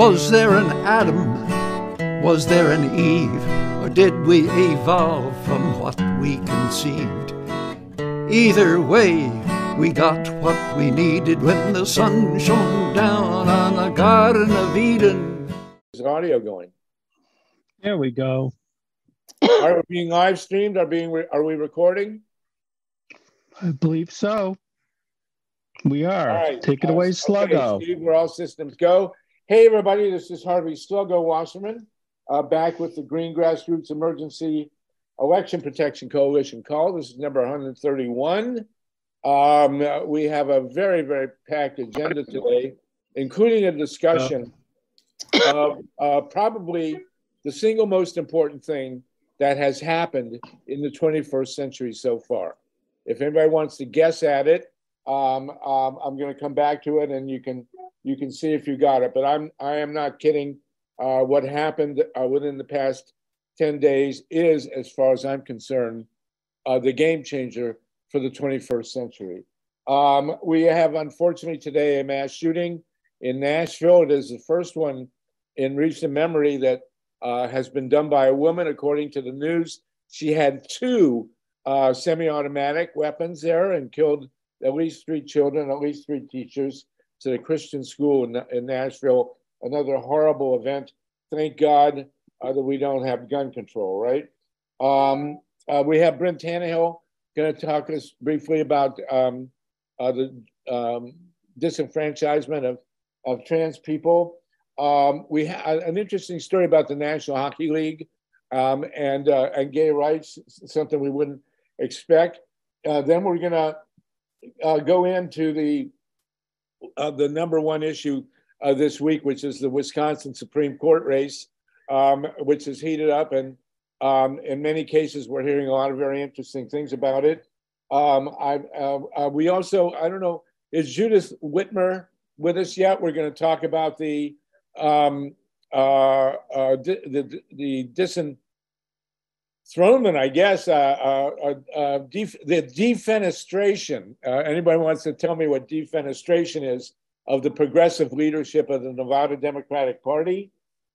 Was there an Adam? Was there an Eve? Or did we evolve from what we conceived? Either way, we got what we needed when the sun shone down on the Garden of Eden. Is audio going? There we go. Are we being live streamed? Are being are we recording? I believe so. We are. All right. Take it Uh, away, okay, Sluggo. Steve, we're all systems go. Hey, everybody, this is Harvey Sluggo Wasserman, uh, back with the Green Grassroots Emergency Election Protection Coalition call. This is number 131. Um, we have a very, very packed agenda today, including a discussion of uh, probably the single most important thing that has happened in the 21st century so far. If anybody wants to guess at it, um, um, I'm going to come back to it, and you can you can see if you got it. But I'm I am not kidding. Uh, what happened uh, within the past ten days is, as far as I'm concerned, uh, the game changer for the 21st century. Um, we have unfortunately today a mass shooting in Nashville. It is the first one in recent memory that uh, has been done by a woman, according to the news. She had two uh, semi-automatic weapons there and killed at least three children, at least three teachers to the Christian school in, in Nashville. Another horrible event. Thank God uh, that we don't have gun control, right? Um, uh, we have Brynn Tannehill going to talk us briefly about um, uh, the um, disenfranchisement of, of trans people. Um, we have an interesting story about the National Hockey League um, and, uh, and gay rights, something we wouldn't expect. Uh, then we're going to uh, go into the uh, the number one issue uh, this week, which is the Wisconsin Supreme Court race, um, which is heated up, and um, in many cases, we're hearing a lot of very interesting things about it. Um, I, uh, we also, I don't know, is Judith Whitmer with us yet? We're going to talk about the um, uh, the, the the disin Throneman, I guess, uh, uh, uh, def- the defenestration. Uh, anybody wants to tell me what defenestration is of the progressive leadership of the Nevada Democratic Party?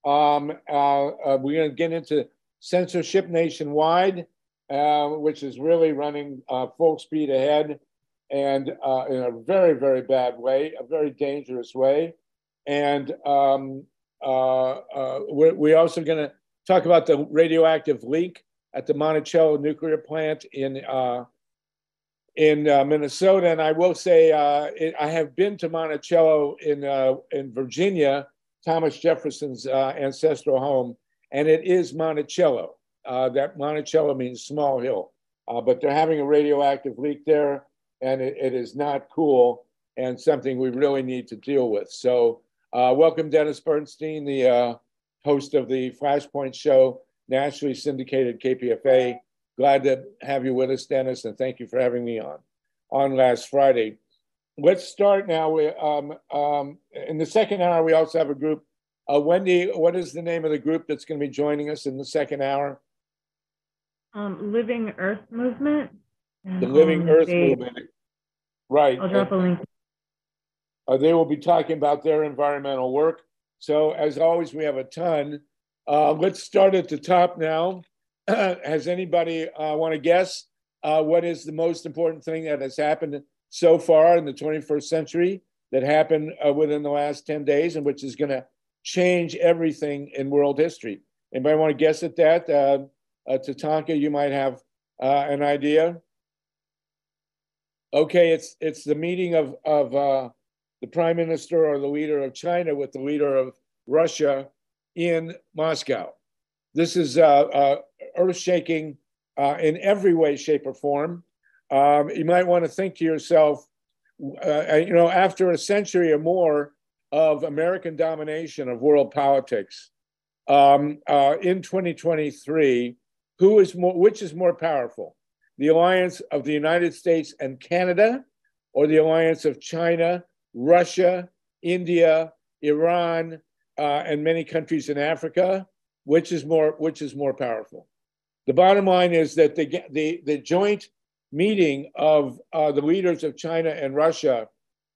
Um, uh, uh, we're going to get into censorship nationwide, which is really running full speed ahead and in a very, very bad way, a very dangerous way. And um, we're, we're also going to talk about the radioactive leak at the Monticello nuclear plant in uh, in uh, Minnesota. And I will say, uh, it, I have been to Monticello in uh, in Virginia, Thomas Jefferson's uh, ancestral home, and it is Monticello. Uh, that Monticello means small hill, but they're having a radioactive leak there, and it, it is not cool and something we really need to deal with. So, welcome, Dennis Bernstein, the host of the Flashpoint show nationally syndicated KPFA. Glad to have you with us, Dennis, and thank you for having me on on last Friday. Let's start now. We, um, um, in the second hour, we also have a group. Uh, Wendi, what is the name of the group that's going to be joining us in the second hour? Um, Living Earth Movement. The Living Um, Earth Movement. Right. I'll drop a link. Uh, they will be talking about their environmental work. So, as always, we have a ton. Uh, let's start at the top now. has anybody uh, want to guess uh, what is the most important thing that has happened so far in the 21st century that happened uh, within the last 10 days and which is going to change everything in world history? Anybody want to guess at that? Uh, uh, Tatanka, you might have uh, an idea. Okay, it's it's the meeting of of the prime minister or the leader of China with the leader of Russia in Moscow. This is uh, uh, earth shaking uh, in every way, shape, or form. Um, you might want to think to yourself, you know, after a century or more of American domination of world politics, um, uh, in 2023, who is more, which is more powerful, the alliance of the United States and Canada, or the alliance of China, Russia, India, Iran, uh, and many countries in Africa, which is more which is more powerful. The bottom line is that the the, the joint meeting of uh, the leaders of China and Russia,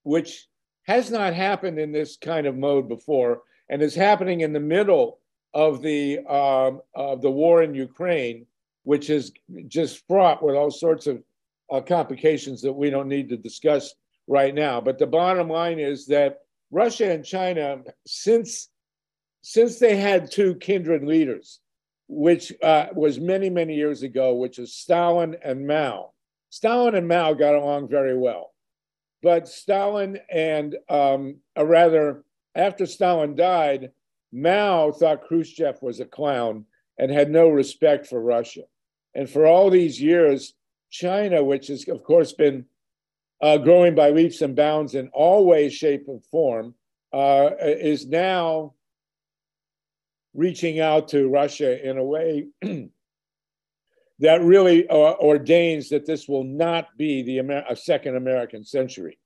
which has not happened in this kind of mode before, and is happening in the middle of the um, of the war in Ukraine, which is just fraught with all sorts of uh, complications that we don't need to discuss right now. But the bottom line is that Russia and China, since since they had two kindred leaders, which uh, was many many years ago, which is Stalin and Mao. Stalin and Mao got along very well, but Stalin and um, or rather after Stalin died, Mao thought Khrushchev was a clown and had no respect for Russia. And for all these years, China, which has, of course, been uh, growing by leaps and bounds in all ways, shape, and form, uh, is now reaching out to Russia in a way that really uh, ordains that this will not be the Amer- a second American century.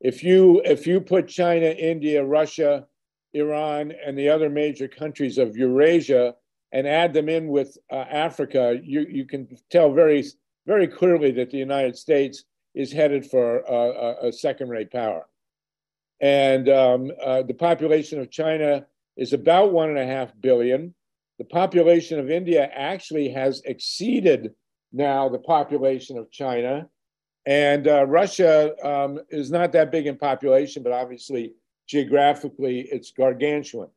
If you if you put China, India, Russia, Iran, and the other major countries of Eurasia and add them in with uh, Africa, you you can tell very very clearly that the United States is headed for a, a second-rate power. And um, uh, the population of China is about one and a half billion. The population of India actually has exceeded now the population of China. And uh, Russia um, is not that big in population, but obviously geographically it's gargantuan.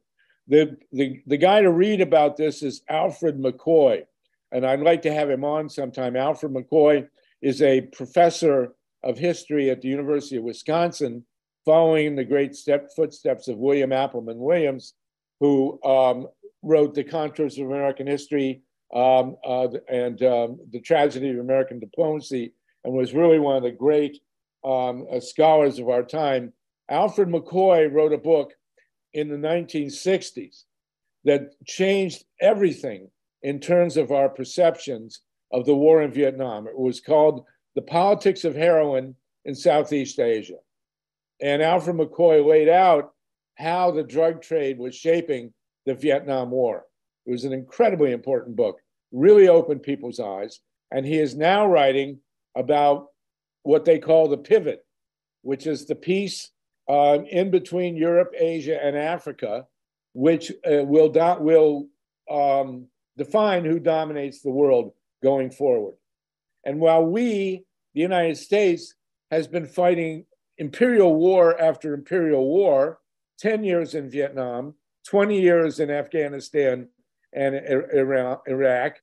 The, the, the guy to read about this is Alfred McCoy, and I'd like to have him on sometime. Alfred McCoy is a professor of history at the University of Wisconsin, following the great step, footsteps of William Appleman Williams, who um, wrote The Contours of American History um, uh, and um, The Tragedy of American Diplomacy, and was really one of the great um, uh, scholars of our time. Alfred McCoy wrote a book in the 1960s that changed everything in terms of our perceptions of the war in Vietnam. It was called The Politics of Heroin in Southeast Asia. And Alfred McCoy laid out how the drug trade was shaping the Vietnam War. It was an incredibly important book, really opened people's eyes. And he is now writing about what they call the pivot, which is the peace uh, in between Europe, Asia, and Africa, which uh, will, do- will um, define who dominates the world going forward. And while we, the United States, has been fighting imperial war after imperial war, 10 years in Vietnam, 20 years in Afghanistan and Iraq,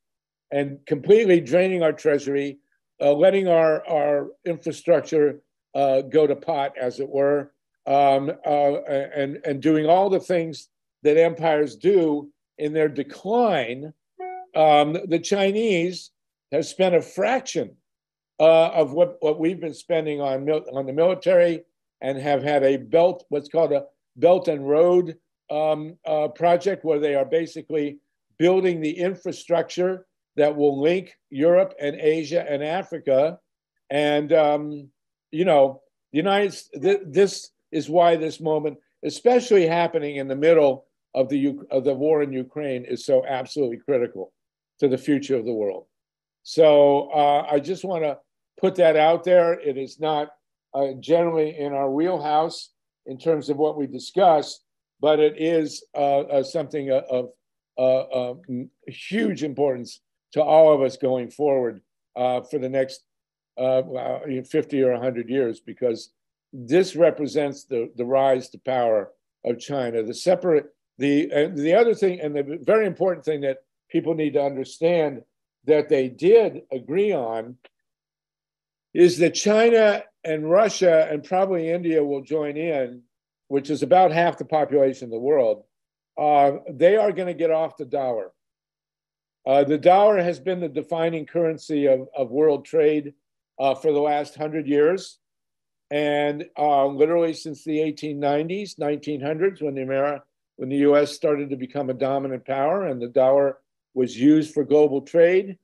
and completely draining our treasury, uh, letting our, our infrastructure uh, go to pot, as it were, um, uh, and, and doing all the things that empires do in their decline um, the Chinese have spent a fraction uh, of what, what we've been spending on, on the military and have had a belt, what's called a Belt and Road um, uh, project, where they are basically building the infrastructure that will link Europe and Asia and Africa. And, um, you know, the United th- this is why this moment, especially happening in the middle of the, of the war in Ukraine, is so absolutely critical to the future of the world. So uh, I just want to put that out there. It is not uh, generally in our wheelhouse in terms of what we discussed, but it is uh, uh something of uh, huge importance to all of us going forward uh, for the next 50 or 100 years, because this represents the, the rise to power of China. The separate, the, the other thing, and the very important thing that people need to understand that they did agree on is that China and Russia and probably India will join in, which is about half the population of the world. Uh, they are going to get off the dollar. Uh, the dollar has been the defining currency of, of world trade uh, for the last hundred years. And uh, literally since the 1890s, 1900s, when the, America, when the US started to become a dominant power and the dollar was used for global trade.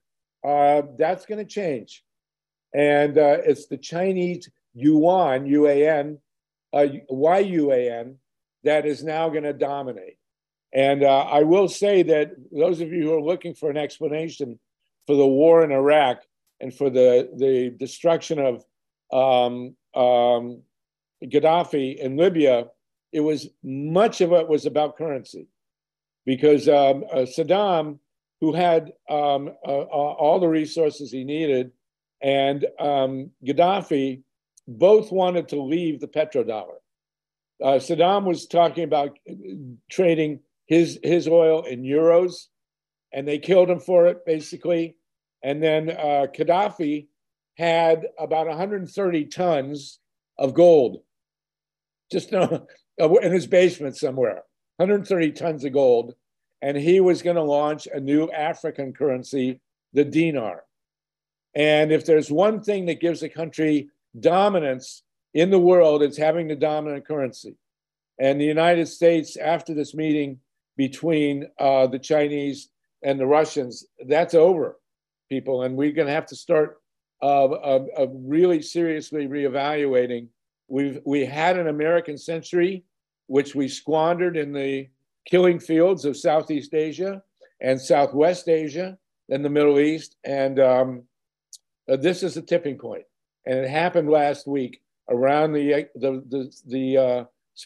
Uh, that's going to change. And uh, it's the Chinese yuan, UAN, uh, YUAN, that is now going to dominate. And uh, I will say that those of you who are looking for an explanation for the war in Iraq and for the, the destruction of um, um, Gaddafi in Libya, it was much of it was about currency because um, uh, Saddam, who had um, uh, uh, all the resources he needed, and um, Gaddafi both wanted to leave the petrodollar. Uh, Saddam was talking about trading his, his oil in euros, and they killed him for it, basically. And then uh, Gaddafi had about 130 tons of gold just in his basement somewhere, 130 tons of gold. And he was going to launch a new African currency, the dinar. And if there's one thing that gives a country dominance in the world, it's having the dominant currency. And the United States, after this meeting between uh, the Chinese and the Russians, that's over, people. And we're going to have to start uh, really seriously reevaluating. We've we had an American century, which we squandered in the killing fields of Southeast Asia and Southwest Asia and the Middle East. And um, uh, this is a tipping point, and it happened last week around the the the, the uh,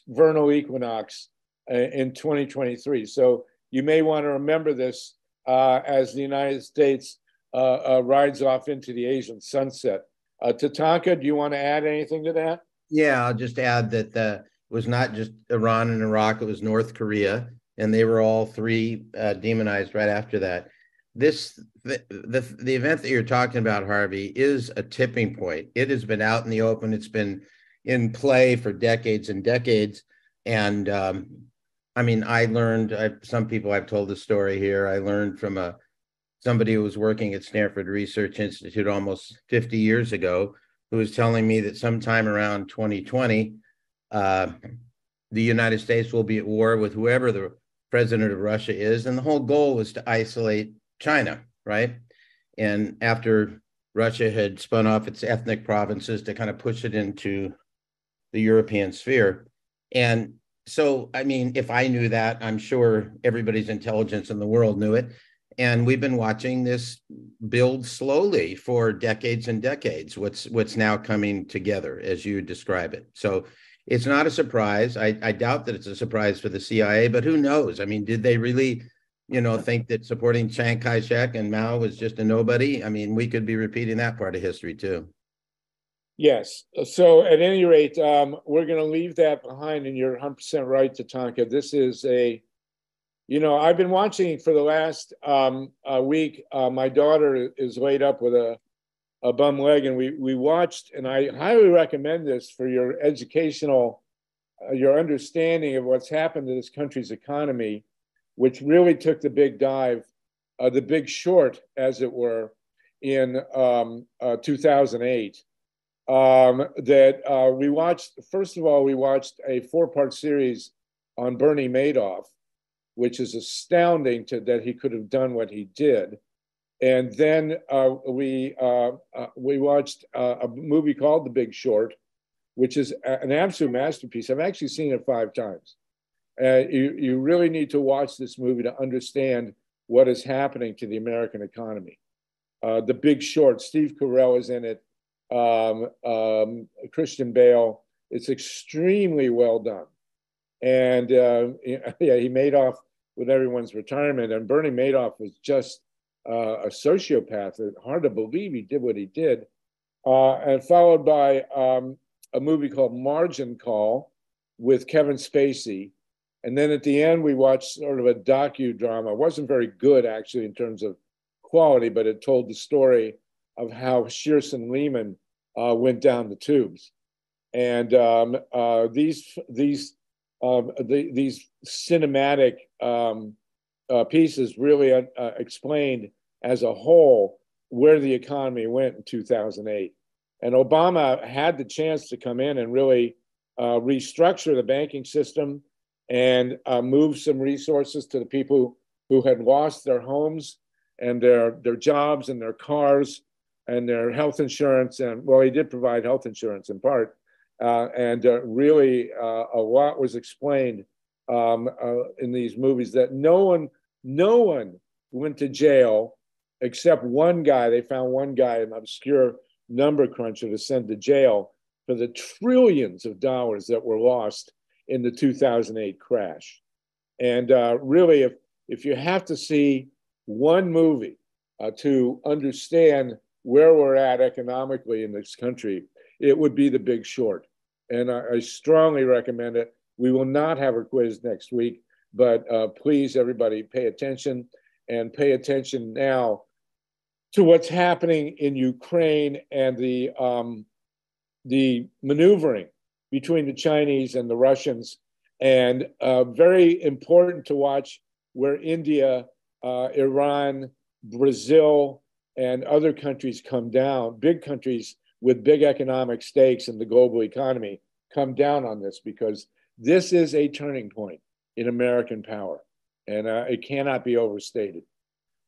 vernal equinox uh, in 2023. So you may want to remember this uh, as the United States uh, uh, rides off into the Asian sunset. Tatanka, do you want to add anything to that? Yeah, I'll just add that it was not just Iran and Iraq; it was North Korea, and they were all three demonized right after that this the, the the event that you're talking about harvey is a tipping point. It has been out in the open. It's been in play for decades and decades. And um, i mean i learned I, some people i've told the story here. I learned from a somebody who was working at stanford research institute almost 50 years ago who was telling me that sometime around 2020 uh, the united states will be at war with whoever the president of russia is. And the whole goal was to isolate China, right? And after Russia had spun off its ethnic provinces to kind of push it into the European sphere. And so, I mean, if I knew that, I'm sure everybody's intelligence in the world knew it. And we've been watching this build slowly for decades and decades. What's what's now coming together as you describe it. So it's not a surprise. I, I doubt that it's a surprise for the CIA, but who knows? I mean, did they really you know, think that supporting Chiang Kai shek and Mao was just a nobody. I mean, we could be repeating that part of history too. Yes. So, at any rate, um, we're going to leave that behind, and you're 100% right, Tatanka. This is a, you know, I've been watching for the last um, week. Uh, my daughter is laid up with a, a bum leg, and we, we watched, and I highly recommend this for your educational, uh, your understanding of what's happened to this country's economy which really took the big dive, uh, the big short, as it were, in um, uh, 2008. Um, that uh, we watched, first of all, we watched a four part series on Bernie Madoff, which is astounding to, that he could have done what he did. And then uh, we, uh, uh, we watched a movie called The Big Short, which is an absolute masterpiece. I've actually seen it five times. Uh, you, you really need to watch this movie to understand what is happening to the American economy. Uh, the Big Short, Steve Carell is in it, um, um, Christian Bale. It's extremely well done. And uh, yeah, he made off with everyone's retirement. And Bernie Madoff was just uh, a sociopath. It's hard to believe he did what he did. Uh, and followed by um, a movie called Margin Call with Kevin Spacey, and then at the end, we watched sort of a docudrama. It wasn't very good, actually, in terms of quality, but it told the story of how Shearson Lehman uh, went down the tubes. And um, uh, these, these, um, the, these cinematic um, uh, pieces really uh, uh, explained as a whole where the economy went in 2008. And Obama had the chance to come in and really uh, restructure the banking system and uh, move some resources to the people who had lost their homes and their, their jobs and their cars and their health insurance. And well, he did provide health insurance in part. Uh, and uh, really, uh, a lot was explained um, uh, in these movies that no one, no one went to jail except one guy. They found one guy, an obscure number cruncher, to send to jail for the trillions of dollars that were lost in the 2008 crash. And uh, really, if, if you have to see one movie uh, to understand where we're at economically in this country, it would be The Big Short. And I, I strongly recommend it. We will not have a quiz next week, but uh, please, everybody, pay attention and pay attention now to what's happening in Ukraine and the um, the maneuvering between the Chinese and the Russians, and uh, very important to watch where India, uh, Iran, Brazil, and other countries come down, big countries with big economic stakes in the global economy come down on this because this is a turning point in American power, and uh, it cannot be overstated.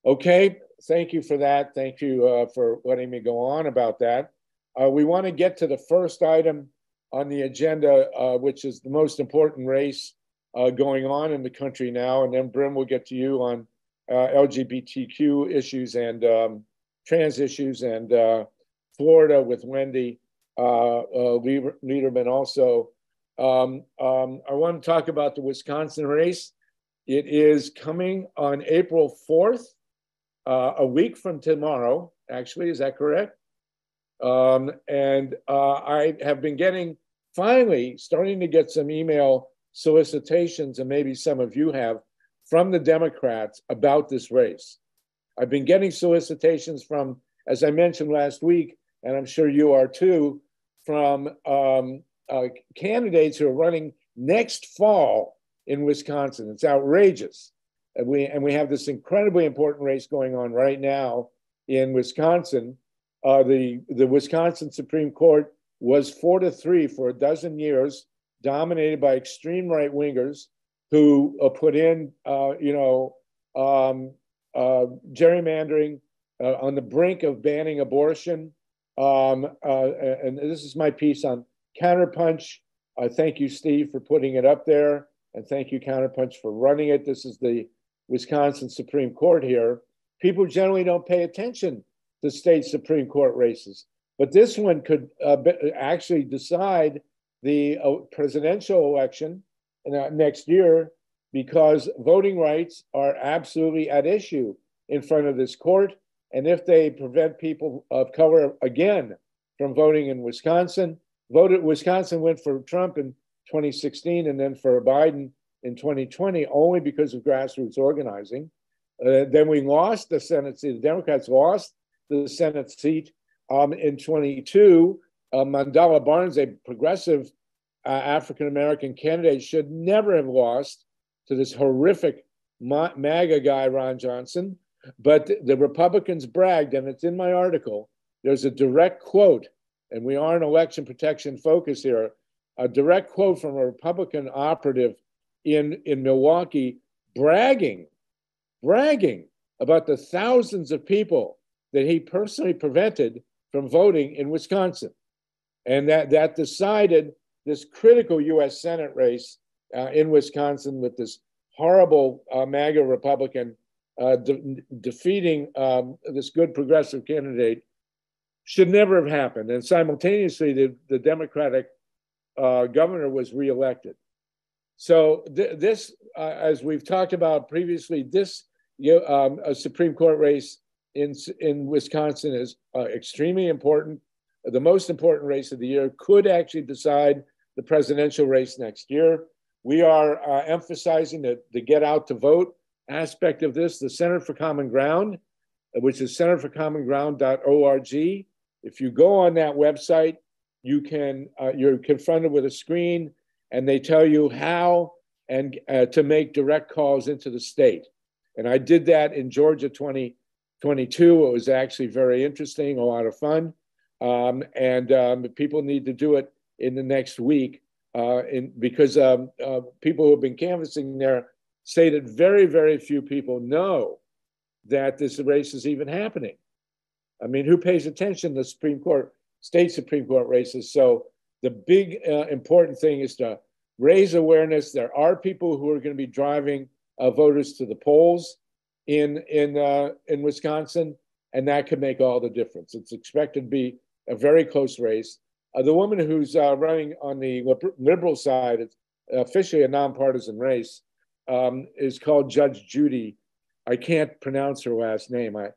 Okay, thank you for that. Thank you uh, for letting me go on about that. Uh, we want to get to the first item on the agenda, uh, which is the most important race uh, going on in the country now. And then Brynn will get to you on uh, LGBTQ issues and um, trans issues, and uh, Florida with Wendi Lederman also. Um, um, I want to talk about the Wisconsin race. It is coming on April 4th uh, a week from tomorrow, actually. Is that correct? Um, and uh, I have been getting, finally, starting to get some email solicitations, and maybe some of you have, from the Democrats about this race. I've been getting solicitations from, as I mentioned last week, and I'm sure you are too, from um, uh, candidates who are running next fall in Wisconsin. It's outrageous. And we, and we have this incredibly important race going on right now in Wisconsin. Uh, the, the Wisconsin Supreme Court was four to three for a dozen years, dominated by extreme right wingers who uh, put in, uh, you know, um, uh, gerrymandering uh, on the brink of banning abortion. Um, uh, and this is my piece on Counterpunch. Thank you, Steve, for putting it up there. And thank you, Counterpunch, for running it. This is the Wisconsin Supreme Court here, people generally don't pay attention to state Supreme Court races. But this one could uh, actually decide the uh, presidential election uh, next year because voting rights are absolutely at issue in front of this court. And if they prevent people of color again from voting in Wisconsin, voted Wisconsin went for Trump in 2016 and then for Biden in 2020 only because of grassroots organizing. Uh, then we lost the Senate. The Democrats lost the Senate seat um, in 22. Uh, Mandela Barnes, a progressive uh, African American candidate, should never have lost to this horrific Ma- MAGA guy, Ron Johnson. But the Republicans bragged, and it's in my article. There's a direct quote, and we are an election protection focus here. A direct quote from a Republican operative in, in Milwaukee bragging, bragging about the thousands of people that he personally prevented from voting in Wisconsin. And that, that decided this critical US Senate race uh, in Wisconsin with this horrible uh, MAGA Republican uh, de- defeating um, this good progressive candidate should never have happened. And simultaneously, the, the Democratic uh, governor was reelected. So th- this, uh, as we've talked about previously, this you um, Supreme Court race in in Wisconsin is uh, extremely important. The most important race of the year could actually decide the presidential race next year. We are uh, emphasizing the, the get out to vote aspect of this. The Center for Common Ground, which is centerforcommonground.org. If you go on that website, you can uh, you're confronted with a screen and they tell you how and uh, to make direct calls into the state. And I did that in Georgia 2022. It was actually very interesting, a lot of fun. Um, and um, people need to do it in the next week uh, in, because um, uh, people who have been canvassing there say that very, very few people know that this race is even happening. I mean, who pays attention to the Supreme Court, state Supreme Court races? So the big uh, important thing is to raise awareness. There are people who are going to be driving uh, voters to the polls in in uh, in Wisconsin, and that could make all the difference. It's expected to be a very close race. Uh, the woman who's uh, running on the liberal side, it's officially a nonpartisan race, um, is called Judge Judy. I can't pronounce her last name. I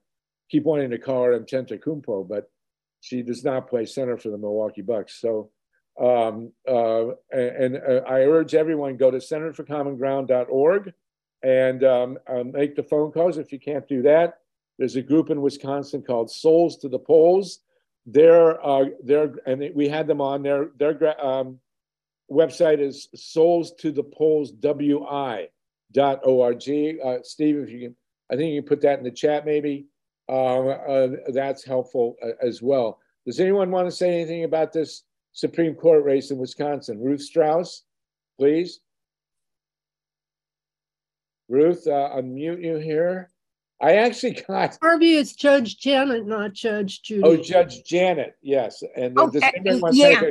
keep wanting to call her Antetokounmpo, but she does not play center for the Milwaukee Bucks. So, um, uh, and, and uh, I urge everyone go to centerforcommonground.org and um, uh, make the phone calls if you can't do that. There's a group in Wisconsin called Souls to the Polls. They're, uh, they're and we had them on their their um, website is souls to the polls wi dot org. Uh, Steve, if you can, I think you can put that in the chat maybe. Uh, uh, that's helpful uh, as well. Does anyone want to say anything about this Supreme Court race in Wisconsin? Ruth Strauss, please. Ruth, uh, unmute you here. I actually got. Harvey, it's Judge Janet, not Judge Judy. Oh, Judge Janet, yes. And oh, uh, yeah.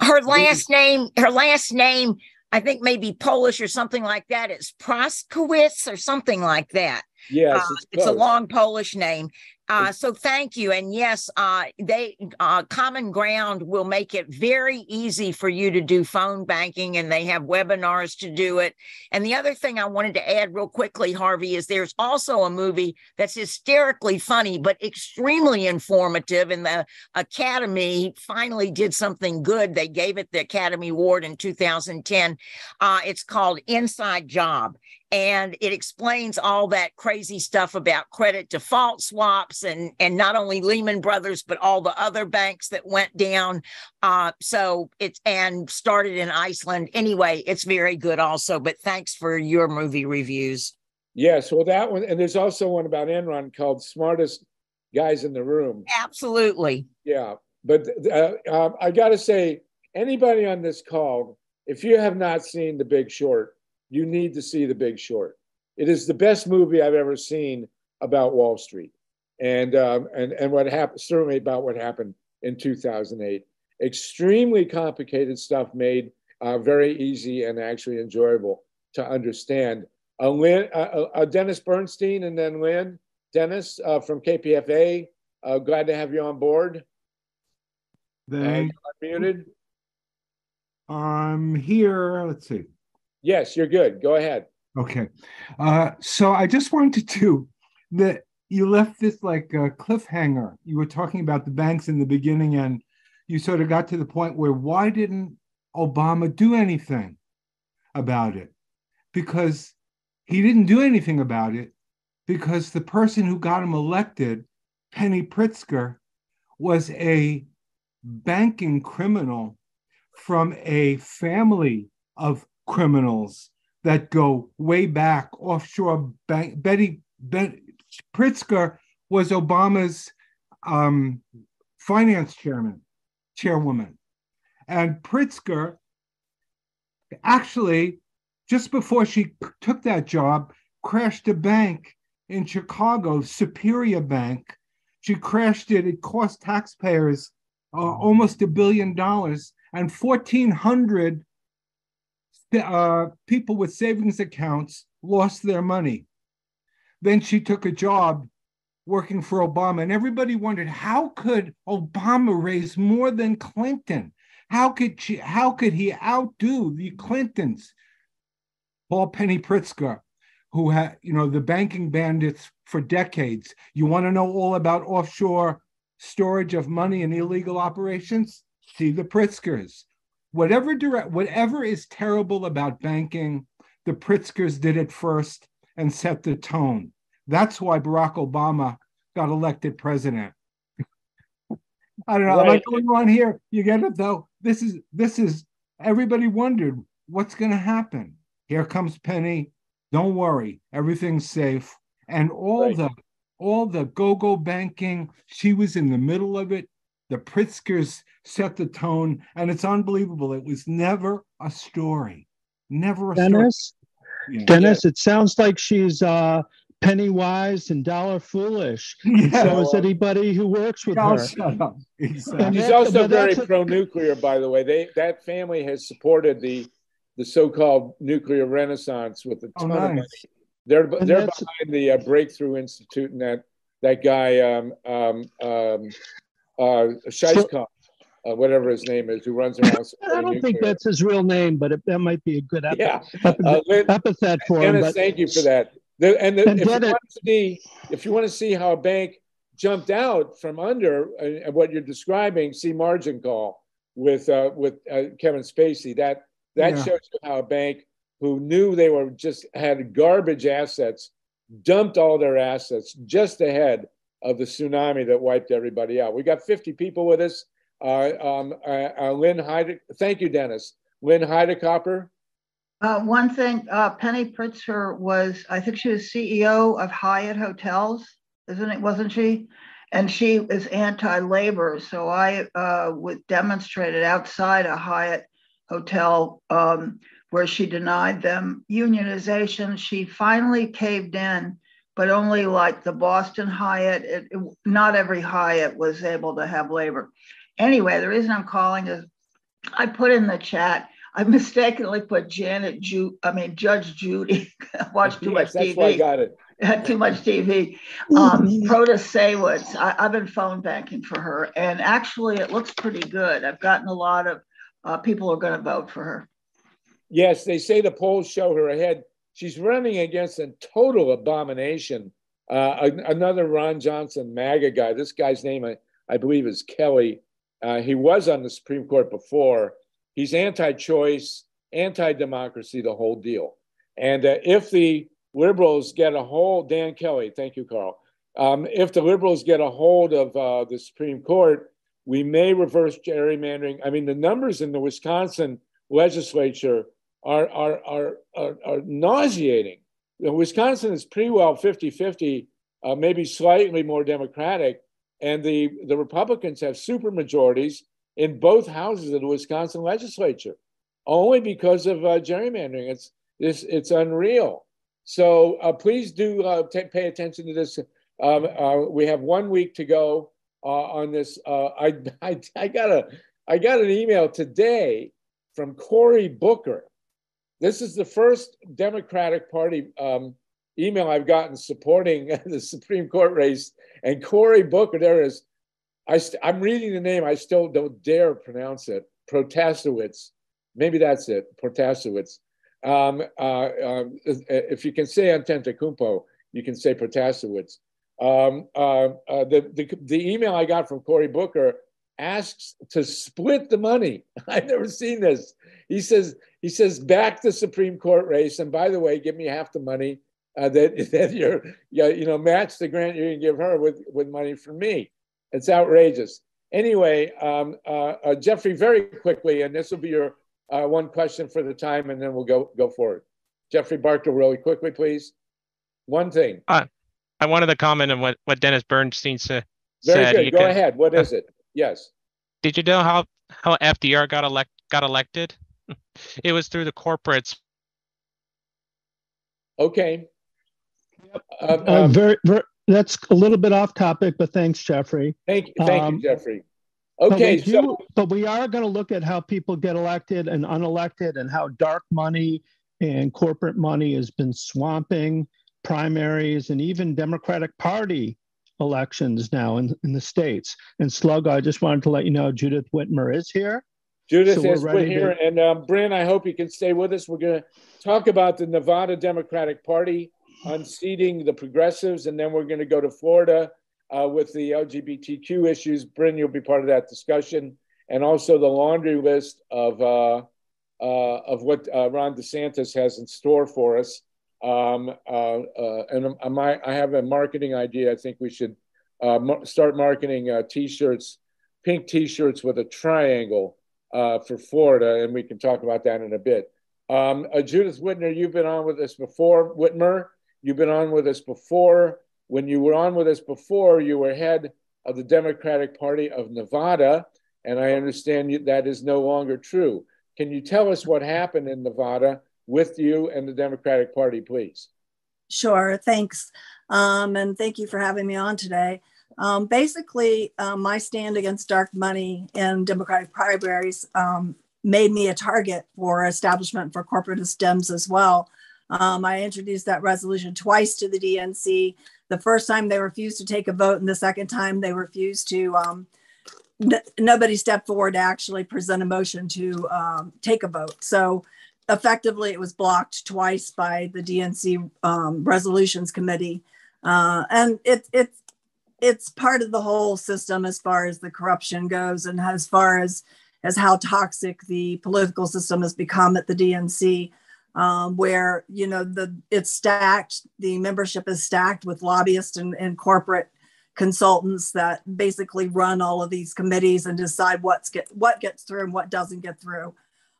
Her last name, her last name, I think maybe Polish or something like that. It's Proskowitz or something like that. Yes, uh, it's, it's, a long Polish name. Uh, so thank you. And yes, uh, they uh, Common Ground will make it very easy for you to do phone banking, and they have webinars to do it. And the other thing I wanted to add real quickly, Harvey, is there's also a movie that's hysterically funny but extremely informative. And the Academy finally did something good. They gave it the Academy Award in 2010. Uh, it's called Inside Job, and it explains all that crazy stuff about credit default swaps and and not only Lehman Brothers but all the other banks that went down. Uh, so it's and started in Iceland. Anyway, it's very good also. But thanks for your movie reviews. Yes, well, that one, and there's also one about Enron called "Smartest Guys in the Room." Absolutely. Yeah, but uh, um, I got to say, anybody on this call, if you have not seen The Big Short you need to see The Big Short. It is the best movie I've ever seen about Wall Street, and um, and and what happened certainly about what happened in 2008. Extremely complicated stuff made uh, very easy and actually enjoyable to understand. Uh, Lynn, uh, uh, uh Dennis Bernstein, and then Lynn. Dennis uh, from KPFA. glad to have you on board. Thank. muted. I'm here. Let's see. Yes, you're good. Go ahead. Okay. Uh, so I just wanted to that you left this like a cliffhanger. You were talking about the banks in the beginning, and you sort of got to the point where why didn't Obama do anything about it? Because he didn't do anything about it because the person who got him elected, Penny Pritzker, was a banking criminal from a family of criminals that go way back offshore bank. Betty Pritzker was Obama's um, finance chairman, chairwoman. And Pritzker actually, just before she took that job, crashed a bank in Chicago, Superior Bank. She crashed it. It cost taxpayers uh, almost a billion dollars, and 1,400 uh, people with savings accounts lost their money. Then she took a job working for Obama, and everybody wondered how could Obama raise more than Clinton? How could she? How could he outdo the Clintons? Paul Penny Pritzker, who had you know the banking bandits for decades. You want to know all about offshore storage of money and illegal operations? See the Pritzkers whatever direct, whatever is terrible about banking, the Pritzkers did it first and set the tone. That's why Barack Obama got elected president. I don't know. Right. Am I going on here? You get it though. This is this is everybody wondered what's going to happen. Here comes Penny. Don't worry, everything's safe. And all right. the all the go-go banking, she was in the middle of it. The Pritzkers set the tone, and it's unbelievable. It was never a story, never a Dennis, story. Yeah. Dennis, it sounds like she's uh, penny wise and dollar foolish. Yeah, so is anybody who works with her. Exactly. She's also very pro-nuclear, by the way. They that family has supported the the so-called nuclear renaissance with a ton oh, nice. of money. They're they're behind the uh, Breakthrough Institute and that that guy um, um, um, uh, Scheisskopf. Uh, whatever his name is, who runs around. I don't think that's his real name, but it, that might be a good ep- yeah. epithet, Uh, Lynn- epithet for him. But thank you for that. The- and the, And if, you Dennis- want to see, if you want to see how a bank jumped out from under uh, what you're describing, see Margin Call with uh, with uh, Kevin Spacey. That that Yeah. shows you how a bank who knew they were just had garbage assets dumped all their assets just ahead of the tsunami that wiped everybody out. We got 50 people with us. Uh, um, uh, uh, Lynn Heide, thank you, Dennis. Lynn Heidikoper. Uh, one thing, uh, Penny Pritzker was, I think she was CEO of Hyatt Hotels, isn't it? Wasn't she? And she is anti-labor. So I uh, would demonstrate outside a Hyatt hotel um, where she denied them unionization. She finally caved in, but only like the Boston Hyatt. It, it- not every Hyatt was able to have labor. Anyway, the reason I'm calling is I put in the chat. I mistakenly put Janet Ju. I mean Judge Judy. Watched too Yes, much that's why I TV. got it. Had too much TV. Um, Protasiewicz. I, I've been phone banking for her, and actually, it looks pretty good. I've gotten a lot of uh, people are going to vote for her. Yes, they say the polls show her ahead. She's running against a total abomination. Uh, an- another Ron Johnson MAGA guy. This guy's name, I, I believe, is Kelly. Uh, he was on the Supreme Court before. He's anti choice, anti democracy, the whole deal. And uh, if the liberals get a hold, Dan Kelly, thank you, Carl. Um, if the liberals get a hold of uh, the Supreme Court, we may reverse gerrymandering. I mean, the numbers in the Wisconsin legislature are, are, are, are, are nauseating. Wisconsin is pretty well 50 50, uh, maybe slightly more Democratic. And the, the Republicans have super majorities in both houses of the Wisconsin legislature, only because of uh, gerrymandering. It's, it's, it's unreal. So uh, please do uh, ta- pay attention to this. Um, uh, we have one week to go uh, on this. Uh, I, I, I got a I got an email today from Cory Booker. This is the first Democratic Party um, email I've gotten supporting the Supreme Court race. And Cory Booker, there is. I st- I'm reading the name. I still don't dare pronounce it. Protasiewicz. Maybe that's it. Protasiewicz. Um, uh, um, if you can say Antetokounmpo, you can say Protasiewicz. Um, uh, uh, the, the, the email I got from Cory Booker asks to split the money. I've never seen this. He says, he says, back the Supreme Court race. And by the way, give me half the money uh, that, that you're, you you know, match the grant to give her with, with money from me. It's outrageous. Anyway, um, uh, uh, Jeffrey, very quickly, and this will be your uh, one question for the time, and then we'll go go forward. Jeffrey Barker, really quickly, please. One thing. I wanted to comment on what, what Dennis Bernstein sa- Very said. good. You Go can- ahead. What is it? Yes. Did you know how, how FDR got elect got elected? It was through the corporates. Okay. Um, uh, um, very, very, that's a little bit off topic, but thanks, Jeffrey. thank you, thank um, you, Jeffrey. But Okay, we do- so but we are going to look at how people get elected and unelected and how dark money and corporate money has been swamping primaries and even Democratic Party elections now in, in the states. And Slug, I just wanted to let you know Judith Whitmer is here. Judith so we're is to- here, and um, Brynn, I hope you can stay with us. We're going to talk about the Nevada Democratic Party unseating the progressives, and then we're going to go to Florida uh, with the LGBTQ issues. Brynn, you'll be part of that discussion, and also the laundry list of uh, uh, of what uh, Ron DeSantis has in store for us. Um, uh, uh, and I, I have a marketing idea. I think we should start marketing T-shirts, pink T-shirts with a triangle for Florida, and we can talk about that in a bit. Um, uh, Judith Whitmer, you've been on with us before. Whitmer, you've been on with us before. When you were on with us before, you were head of the Democratic Party of Nevada, and I understand that is no longer true. Can you tell us what happened in Nevada with you and the Democratic Party, please? Sure, thanks. Um, and thank you for having me on today. Um, basically, um, my stand against dark money in Democratic primaries um, made me a target for establishment for corporatist Dems as well. Um, I introduced that resolution twice to the DNC. The first time they refused to take a vote, and the second time they refused to um, n- nobody stepped forward to actually present a motion to um, take a vote. So effectively, it was blocked twice by the DNC um, Resolutions Committee, uh, and it, it it's part of the whole system as far as the corruption goes, and as far as as how toxic the political system has become at the DNC. Um, where you know the it's stacked, the membership is stacked with lobbyists and, and corporate consultants that basically run all of these committees and decide what's get what gets through and what doesn't get through.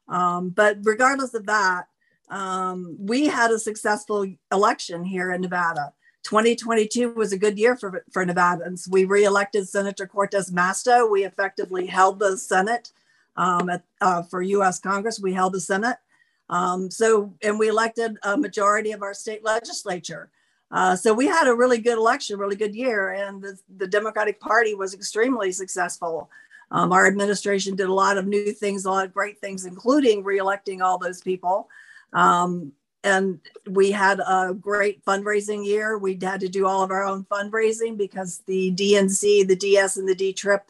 Um, but regardless of that, um, we had a successful election here in Nevada. 2022 was a good year for, for Nevadans. We reelected Senator Cortez Masto. We effectively held the Senate um, at, uh, for US Congress. We held the Senate. Um, so, and we elected a majority of our state legislature. Uh, so we had a really good election, really good year, and the, the Democratic Party was extremely successful. Um, our administration did a lot of new things, a lot of great things, including reelecting all those people. Um, and we had a great fundraising year. We had to do all of our own fundraising because the DNC, the DS, and the D Trip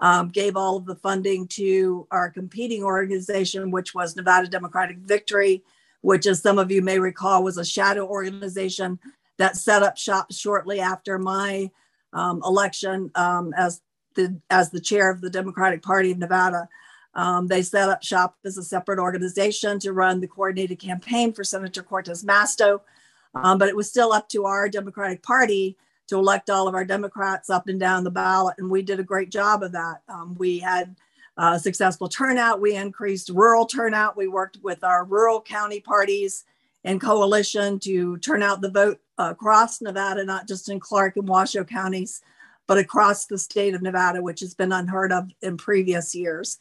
um, gave all of the funding to our competing organization, which was Nevada Democratic Victory, which, as some of you may recall, was a shadow organization that set up shop shortly after my um, election um, as the as the chair of the Democratic Party of Nevada. Um, they set up shop as a separate organization to run the coordinated campaign for Senator Cortez Masto, um, but it was still up to our Democratic Party to elect all of our Democrats up and down the ballot. And we did a great job of that. Um, we had uh, successful turnout. We increased rural turnout. We worked with our rural county parties and coalition to turn out the vote across Nevada, not just in Clark and Washoe counties, but across the state of Nevada, which has been unheard of in previous years.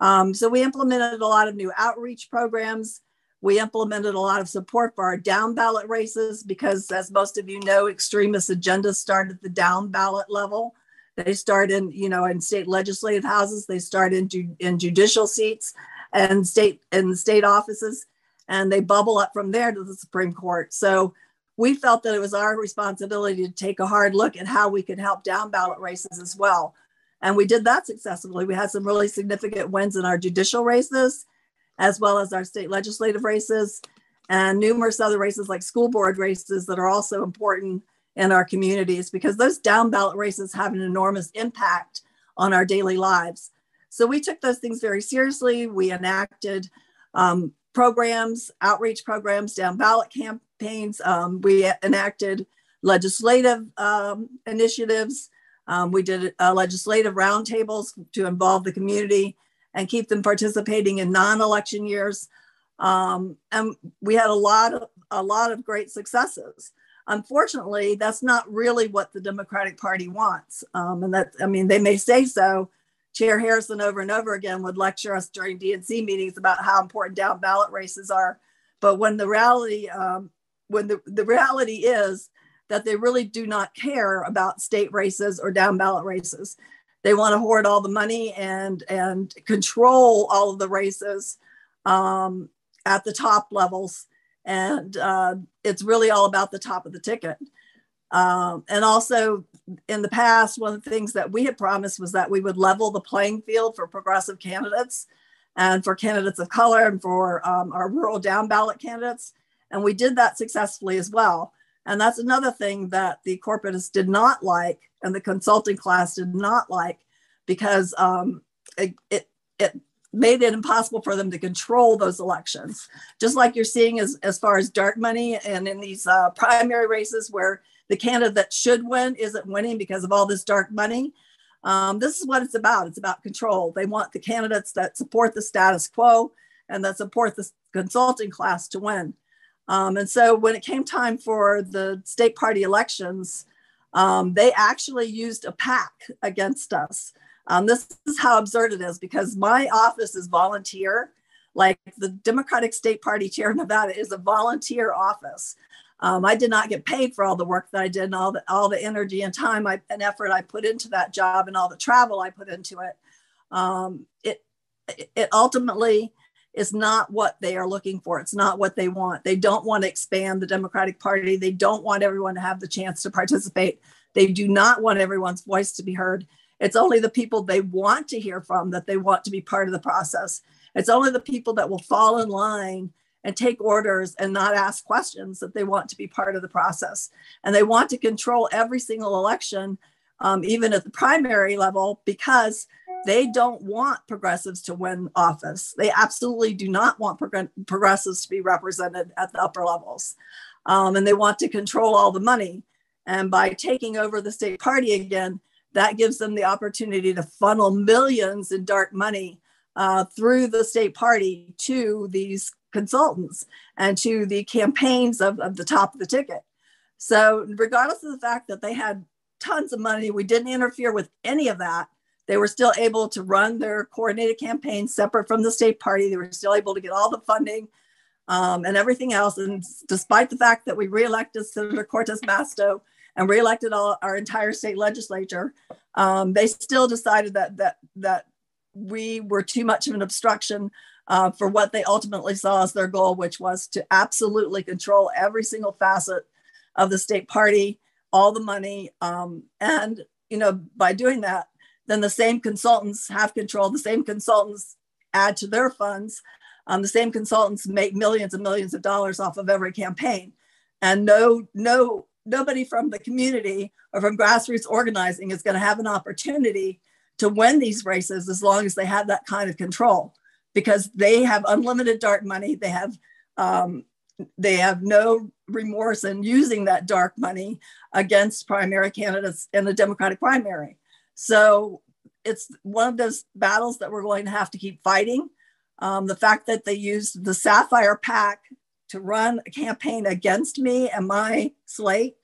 Um, so we implemented a lot of new outreach programs. We implemented a lot of support for our down ballot races because, as most of you know, extremist agendas start at the down ballot level. They start in, you know, in state legislative houses. They start in, ju- in judicial seats and state and state offices, and they bubble up from there to the Supreme Court. So we felt that it was our responsibility to take a hard look at how we could help down ballot races as well. And we did that successfully. We had some really significant wins in our judicial races as well as our state legislative races and numerous other races like school board races that are also important in our communities because those down ballot races have an enormous impact on our daily lives. So we took those things very seriously. We enacted um, programs, outreach programs, down ballot campaigns. Um, we enacted legislative um, initiatives. Um, we did uh, legislative roundtables to involve the community and keep them participating in non-election years. Um, and we had a lot of a lot of great successes. Unfortunately, that's not really what the Democratic Party wants. Um, and that I mean, they may say so. Chair Harrison over and over again would lecture us during DNC meetings about how important down ballot races are. But when the reality, um, when the, the reality is that they really do not care about state races or down ballot races. They want to hoard all the money and and control all of the races um, at the top levels, and uh, it's really all about the top of the ticket. Um, and also, in the past, one of the things that we had promised was that we would level the playing field for progressive candidates and for candidates of color and for um, our rural down ballot candidates. And we did that successfully as well. And that's another thing that the corporatists did not like and the consulting class did not like because um, it, it, it made it impossible for them to control those elections. Just like you're seeing as, as far as dark money and in these uh, primary races where the candidate that should win isn't winning because of all this dark money. Um, this is what it's about. It's about control. They want the candidates that support the status quo and that support the consulting class to win. Um, and so when it came time for the state party elections, um, they actually used a pack against us. Um, this is how absurd it is because my office is volunteer. Like the Democratic State Party chair of Nevada is a volunteer office. Um, I did not get paid for all the work that I did and all the all the energy and time I, and effort I put into that job and all the travel I put into it. Um, it it ultimately is not what they are looking for. It's not what they want. They don't want to expand the Democratic Party. They don't want everyone to have the chance to participate. They do not want everyone's voice to be heard. It's only the people they want to hear from that they want to be part of the process. It's only the people that will fall in line and take orders and not ask questions that they want to be part of the process. And they want to control every single election, um, even at the primary level, because they don't want progressives to win office. They absolutely do not want prog- progressives to be represented at the upper levels. Um, and they want to control all the money. And by taking over the state party again, that gives them the opportunity to funnel millions in dark money uh, through the state party to these consultants and to the campaigns of, of the top of the ticket. So, regardless of the fact that they had tons of money, we didn't interfere with any of that. They were still able to run their coordinated campaign separate from the state party. They were still able to get all the funding um, and everything else. And despite the fact that we reelected Senator Cortez Masto and reelected all our entire state legislature, um, they still decided that that that we were too much of an obstruction uh, for what they ultimately saw as their goal, which was to absolutely control every single facet of the state party, all the money. Um, and, you know, by doing that, then the same consultants have control, the same consultants add to their funds. Um, the same consultants make millions and millions of dollars off of every campaign. And no, no, nobody from the community or from grassroots organizing is going to have an opportunity to win these races as long as they have that kind of control because they have unlimited dark money. They have um, they have no remorse in using that dark money against primary candidates in the Democratic primary. So it's one of those battles that we're going to have to keep fighting. Um, the fact that they used the Sapphire PAC to run a campaign against me and my slate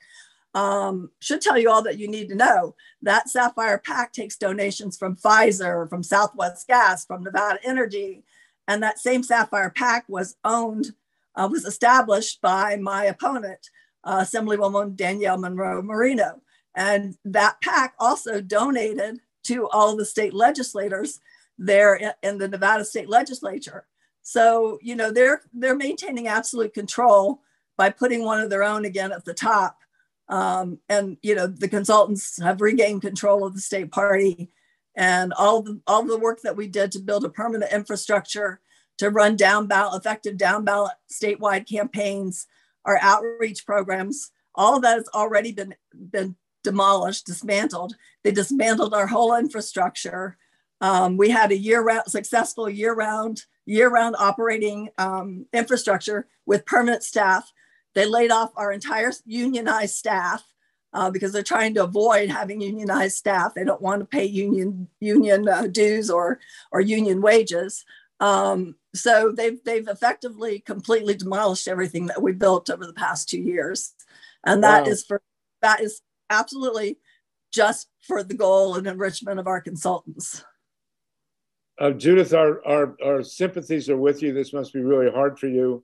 um, should tell you all that you need to know. That Sapphire PAC takes donations from Pfizer, from Southwest Gas, from Nevada Energy. And that same Sapphire PAC was owned, uh, was established by my opponent, uh, Assemblywoman Daniele Monroe-Moreno. And that PAC also donated to all the state legislators there in the Nevada state legislature. So, you know, they're they're maintaining absolute control by putting one of their own again at the top um, and you know the consultants have regained control of the state party, and all the all the work that we did to build a permanent infrastructure to run down ballot, effective down ballot statewide campaigns, our outreach programs, all that has already been been demolished, dismantled. They dismantled our whole infrastructure. Um, we had a year-round, successful year-round, year-round operating um, infrastructure with permanent staff they laid off our entire unionized staff uh, because they're trying to avoid having unionized staff. They don't want to pay union union uh, dues or or union wages. Um, so they've they've effectively completely demolished everything that we built over the past two years, and that wow. is for that is absolutely just for the goal and enrichment of our consultants. Uh, Judith, our, our our sympathies are with you. This must be really hard for you.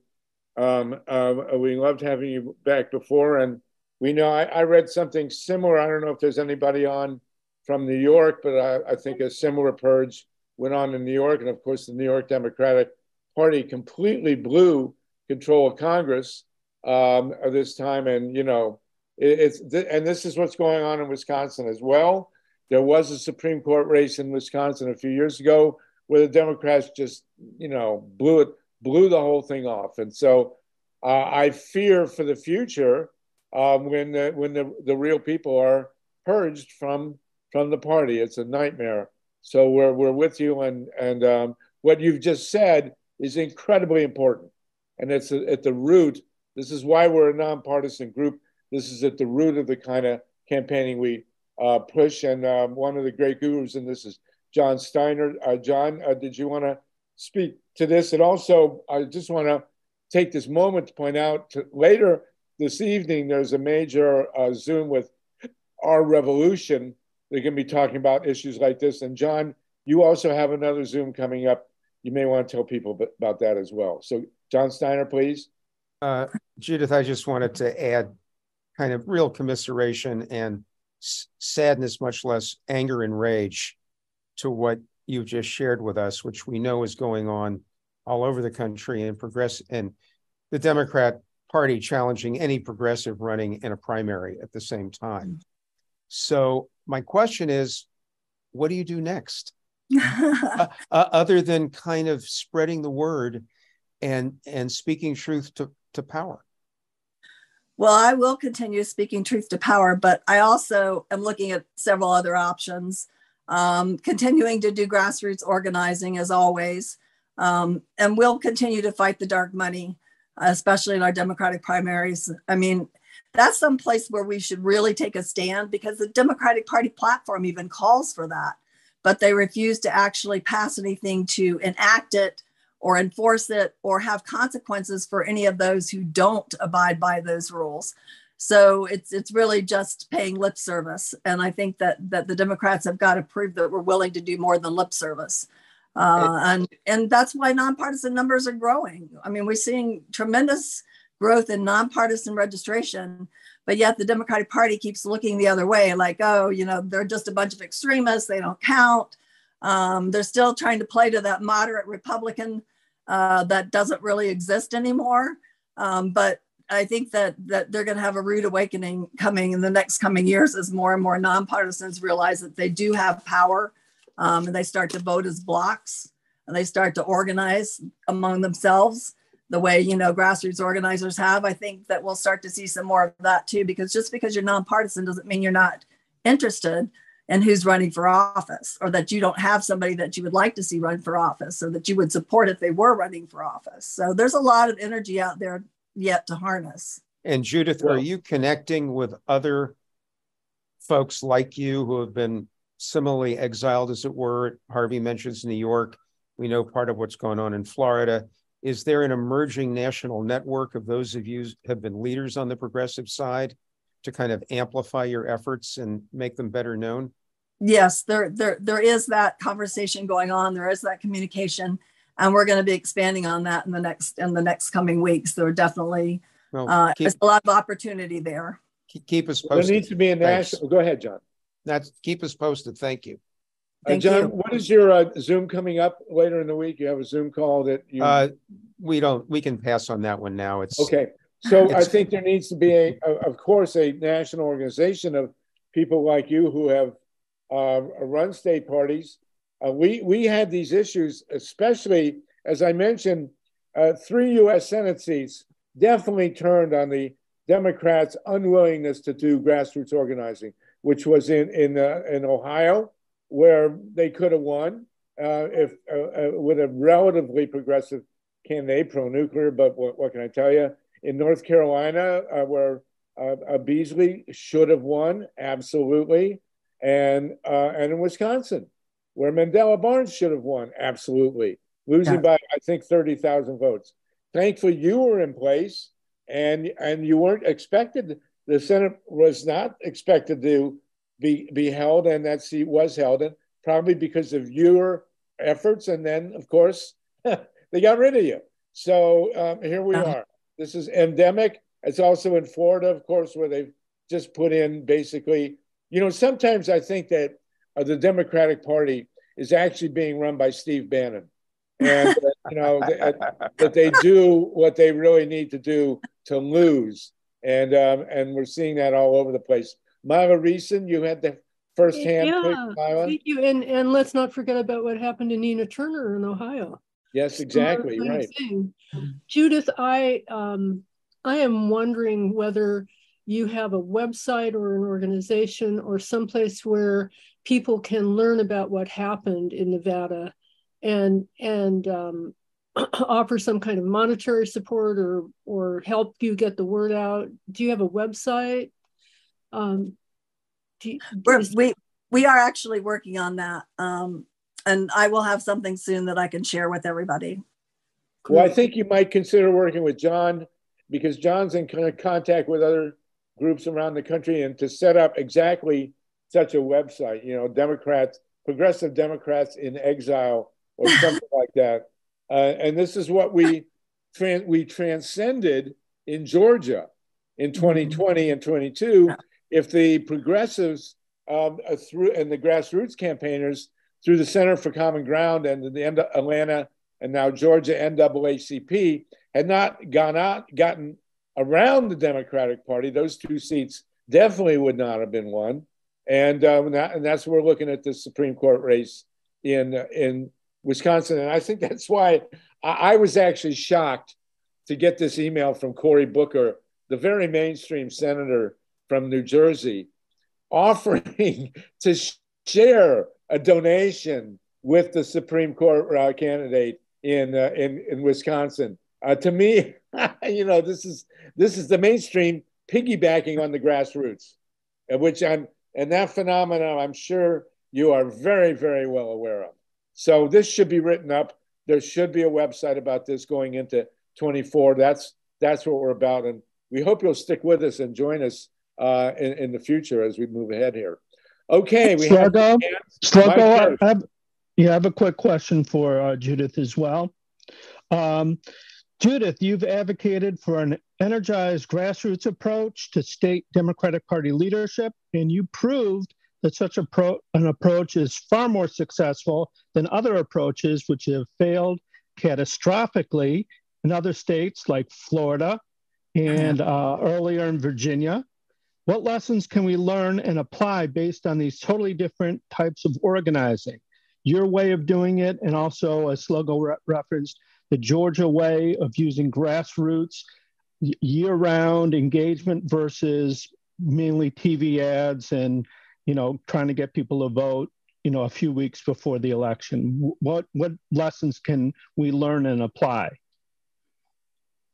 Um, uh, we loved having you back before, and we know I, I, read something similar. I don't know if there's anybody on from New York, but I, I, think a similar purge went on in New York, and of course, the New York Democratic Party completely blew control of Congress um, this time, and you know, it's and this is what's going on in Wisconsin as well. There was a Supreme Court race in Wisconsin a few years ago where the Democrats just, you know, blew it blew the whole thing off. And so uh, I fear for the future um, when the, when the, the real people are purged from from the party. It's a nightmare. So we're we're with you, and and um, what you've just said is incredibly important, and it's at the root. This is why we're a nonpartisan group. This is at the root of the kind of campaigning we uh, push. And um, one of the great gurus in this is John Steiner. Uh, John, uh, did you want to speak to this. And also, I just want to take this moment to point out to, later this evening, there's a major uh, Zoom with Our Revolution. They're going to be talking about issues like this. And John, you also have another Zoom coming up. You may want to tell people about that as well. So, John Steiner, please. Uh, Judith, I just wanted to add kind of real commiseration and sadness, much less anger and rage, to what you've just shared with us, which we know is going on all over the country and progress and the Democrat Party challenging any progressive running in a primary at the same time. So my question is, what do you do next? uh, uh, other than kind of spreading the word and and speaking truth to, to power. Well, I will continue speaking truth to power, but I also am looking at several other options. Um, continuing to do grassroots organizing as always, um, and we'll continue to fight the dark money, especially in our Democratic primaries. I mean, that's some place where we should really take a stand because the Democratic Party platform even calls for that, but they refuse to actually pass anything to enact it or enforce it or have consequences for any of those who don't abide by those rules. So it's it's really just paying lip service, and I think that that the Democrats have got to prove that we're willing to do more than lip service, uh, and and that's why nonpartisan numbers are growing. I mean, we're seeing tremendous growth in nonpartisan registration, but yet the Democratic Party keeps looking the other way, like oh, you know, they're just a bunch of extremists, they don't count. Um, they're still trying to play to that moderate Republican uh, that doesn't really exist anymore. Um, but I think that that they're going to have a rude awakening coming in the next coming years as more and more nonpartisans realize that they do have power, um, and they start to vote as blocks, and they start to organize among themselves the way you know grassroots organizers have. I think that we'll start to see some more of that too, because just because you're nonpartisan doesn't mean you're not interested and who's running for office, or that you don't have somebody that you would like to see run for office, or that you would support if they were running for office. So there's a lot of energy out there yet to harness. And Judith, are you connecting with other folks like you who have been similarly exiled, as it were? Harvey mentions New York. We know part of what's going on in Florida. Is there an emerging national network of those of you who have been leaders on the progressive side to kind of amplify your efforts and make them better known? Yes, there there there is that conversation going on. There is that communication, and we're going to be expanding on that in the next in the next coming weeks. There are definitely well, uh, keep, there's a lot of opportunity there. Keep us posted. There needs to be a national. Go ahead, John. That's keep us posted. Thank you. Uh, John, you. what is your uh, Zoom coming up later in the week? You have a Zoom call that you. Uh, we don't. We can pass on that one now. It's okay. So it's, I think there needs to be a, a, of course, a national organization of people like you who have uh, run state parties. Uh, we we had these issues, especially as I mentioned, uh, three U.S. Senate seats definitely turned on the Democrats' unwillingness to do grassroots organizing, which was in in uh, in Ohio, where they could have won uh, if uh, with a relatively progressive candidate, pro-nuclear. But what, what, can I tell you? In North Carolina, where Beasley should have won, absolutely and uh, and in Wisconsin, where Mandela Barnes should have won, absolutely losing yeah. by I think thirty thousand votes. Thankfully, you were in place, and and you weren't expected. The Senate was not expected to be be held, and that seat was held, and probably because of your efforts. And then, of course, they got rid of you. So um, here we uh-huh. are. This is endemic. It's also in Florida, of course, where they've just put in basically you know, sometimes I think that uh, the Democratic Party is actually being run by Steve Bannon. And, uh, you know, that they do what they really need to do to lose. And, um, and we're seeing that all over the place. Myla Reson, you had the firsthand. Yeah, thank you. And, and let's not forget about what happened to Nina Turner in Ohio. Yes, exactly. Right. Thing. Judith, I, um, I am wondering whether you have a website or an organization or someplace where people can learn about what happened in Nevada and and um, offer some kind of monetary support or or help you get the word out. Do you have a website? Um, you, we we are actually working on that, um, and I will have something soon that I can share with everybody. Well, I think you might consider working with John because John's in contact with other groups around the country and to set up exactly such a website, you know, Democrats, progressive Democrats in exile or something like that. Uh, and this is what we tran- we transcended in Georgia in 2020 mm-hmm. and 22. If the progressives um, uh, through and the grassroots campaigners through the Center for Common Ground and the Atlanta and now Georgia NAACP had not gone out, gotten around the Democratic Party, those two seats definitely would not have been won. and and, that, and that's we're looking at the Supreme Court race in in Wisconsin, and I think that's why I, I was actually shocked to get this email from Cory Booker, the very mainstream senator from New Jersey, offering to share a donation with the Supreme Court uh, candidate in uh, in in Wisconsin. Uh, to me, you know, this is this is the mainstream piggybacking on the grassroots, which I'm and that phenomenon I'm sure you are very very well aware of. So this should be written up. There should be a website about this going into 24. That's that's what we're about, and we hope you'll stick with us and join us uh, in, in the future as we move ahead here. Okay, we Sluggo, have Sluggo, I have, yeah, I have a quick question for uh, Judith as well. Um, Judith, you've advocated for an energized grassroots approach to state Democratic Party leadership, and you proved that such pro- an approach is far more successful than other approaches which have failed catastrophically in other states like Florida and uh, earlier in Virginia. What lessons can we learn and apply based on these totally different types of organizing? Your way of doing it, and also, as Sluggo re- referenced, the Georgia way of using grassroots year round engagement versus mainly TV ads and you know trying to get people to vote you know a few weeks before the election what what lessons can we learn and apply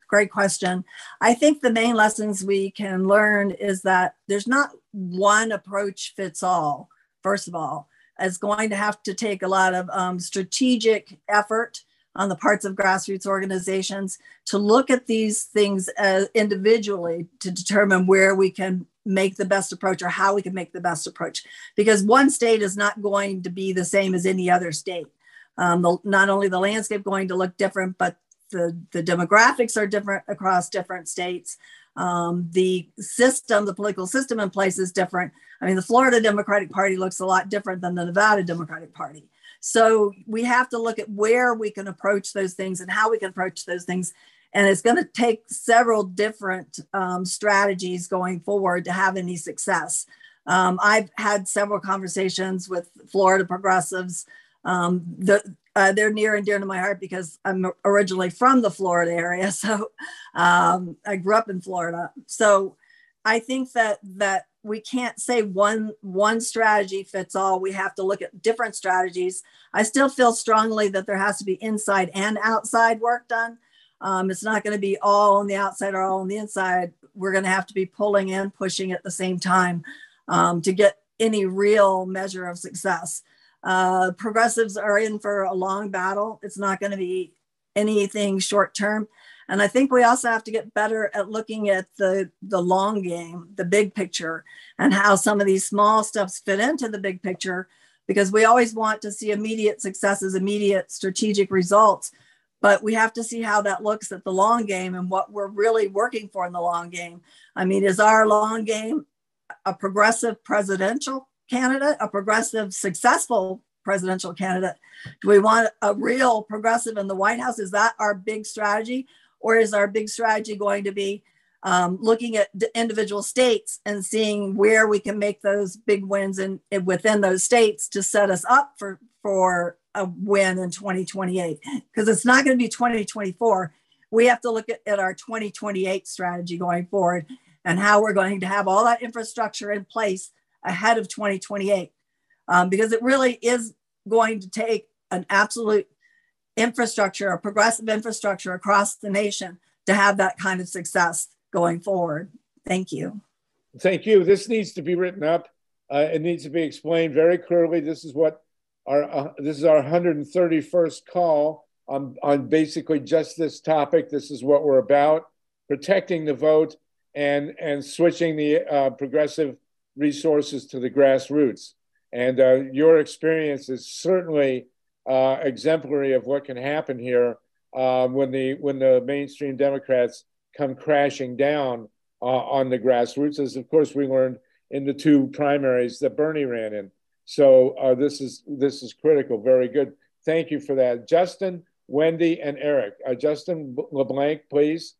great question. I think the main lessons we can learn is that there's not one approach fits all, first of all. It's going to have to take a lot of um, strategic effort on the parts of grassroots organizations to look at these things as individually to determine where we can make the best approach or how we can make the best approach because one state is not going to be the same as any other state um, the, not only the landscape going to look different but the, the demographics are different across different states. Um, the system, the political system in place is different. I mean, the Florida Democratic Party looks a lot different than the Nevada Democratic Party. So we have to look at where we can approach those things and how we can approach those things. And it's going to take several different um, strategies going forward to have any success. Um, I've had several conversations with Florida progressives. Um, the, uh, they're near and dear to my heart because I'm originally from the Florida area. So um, I grew up in Florida. So I think that that we can't say one one strategy fits all. We have to look at different strategies. I still feel strongly that there has to be inside and outside work done. Um, it's not going to be all on the outside or all on the inside. We're going to have to be pulling and pushing at the same time um, to get any real measure of success. Uh, progressives are in for a long battle. It's not going to be anything short term. And I think we also have to get better at looking at the, the long game, the big picture, and how some of these small steps fit into the big picture, because we always want to see immediate successes, immediate strategic results. But we have to see how that looks at the long game and what we're really working for in the long game. I mean, is our long game a progressive presidential candidate, a progressive, successful presidential candidate? Do we want a real progressive in the White House? Is that our big strategy? Or is our big strategy going to be um, looking at individual states and seeing where we can make those big wins in, in, within those states to set us up for, for a win in 2028? Because it's not going to be 2024. We have to look at, at our 2028 strategy going forward and how we're going to have all that infrastructure in place ahead of 2028 um, because it really is going to take an absolute infrastructure, a progressive infrastructure across the nation to have that kind of success going forward. Thank you. Thank you. This needs to be written up. Uh, it needs to be explained very clearly. This is what our uh, this is our 131st call on on basically just this topic. This is what we're about: protecting the vote and and switching the uh, progressive resources to the grassroots. And uh, your experience is certainly uh, exemplary of what can happen here uh, when the when the mainstream Democrats come crashing down uh, on the grassroots, as of course we learned in the two primaries that Bernie ran in. So uh, this is this is critical. Very good. Thank you for that, Justin, Wendi, and Eric. Uh, Justin LeBlanc, please.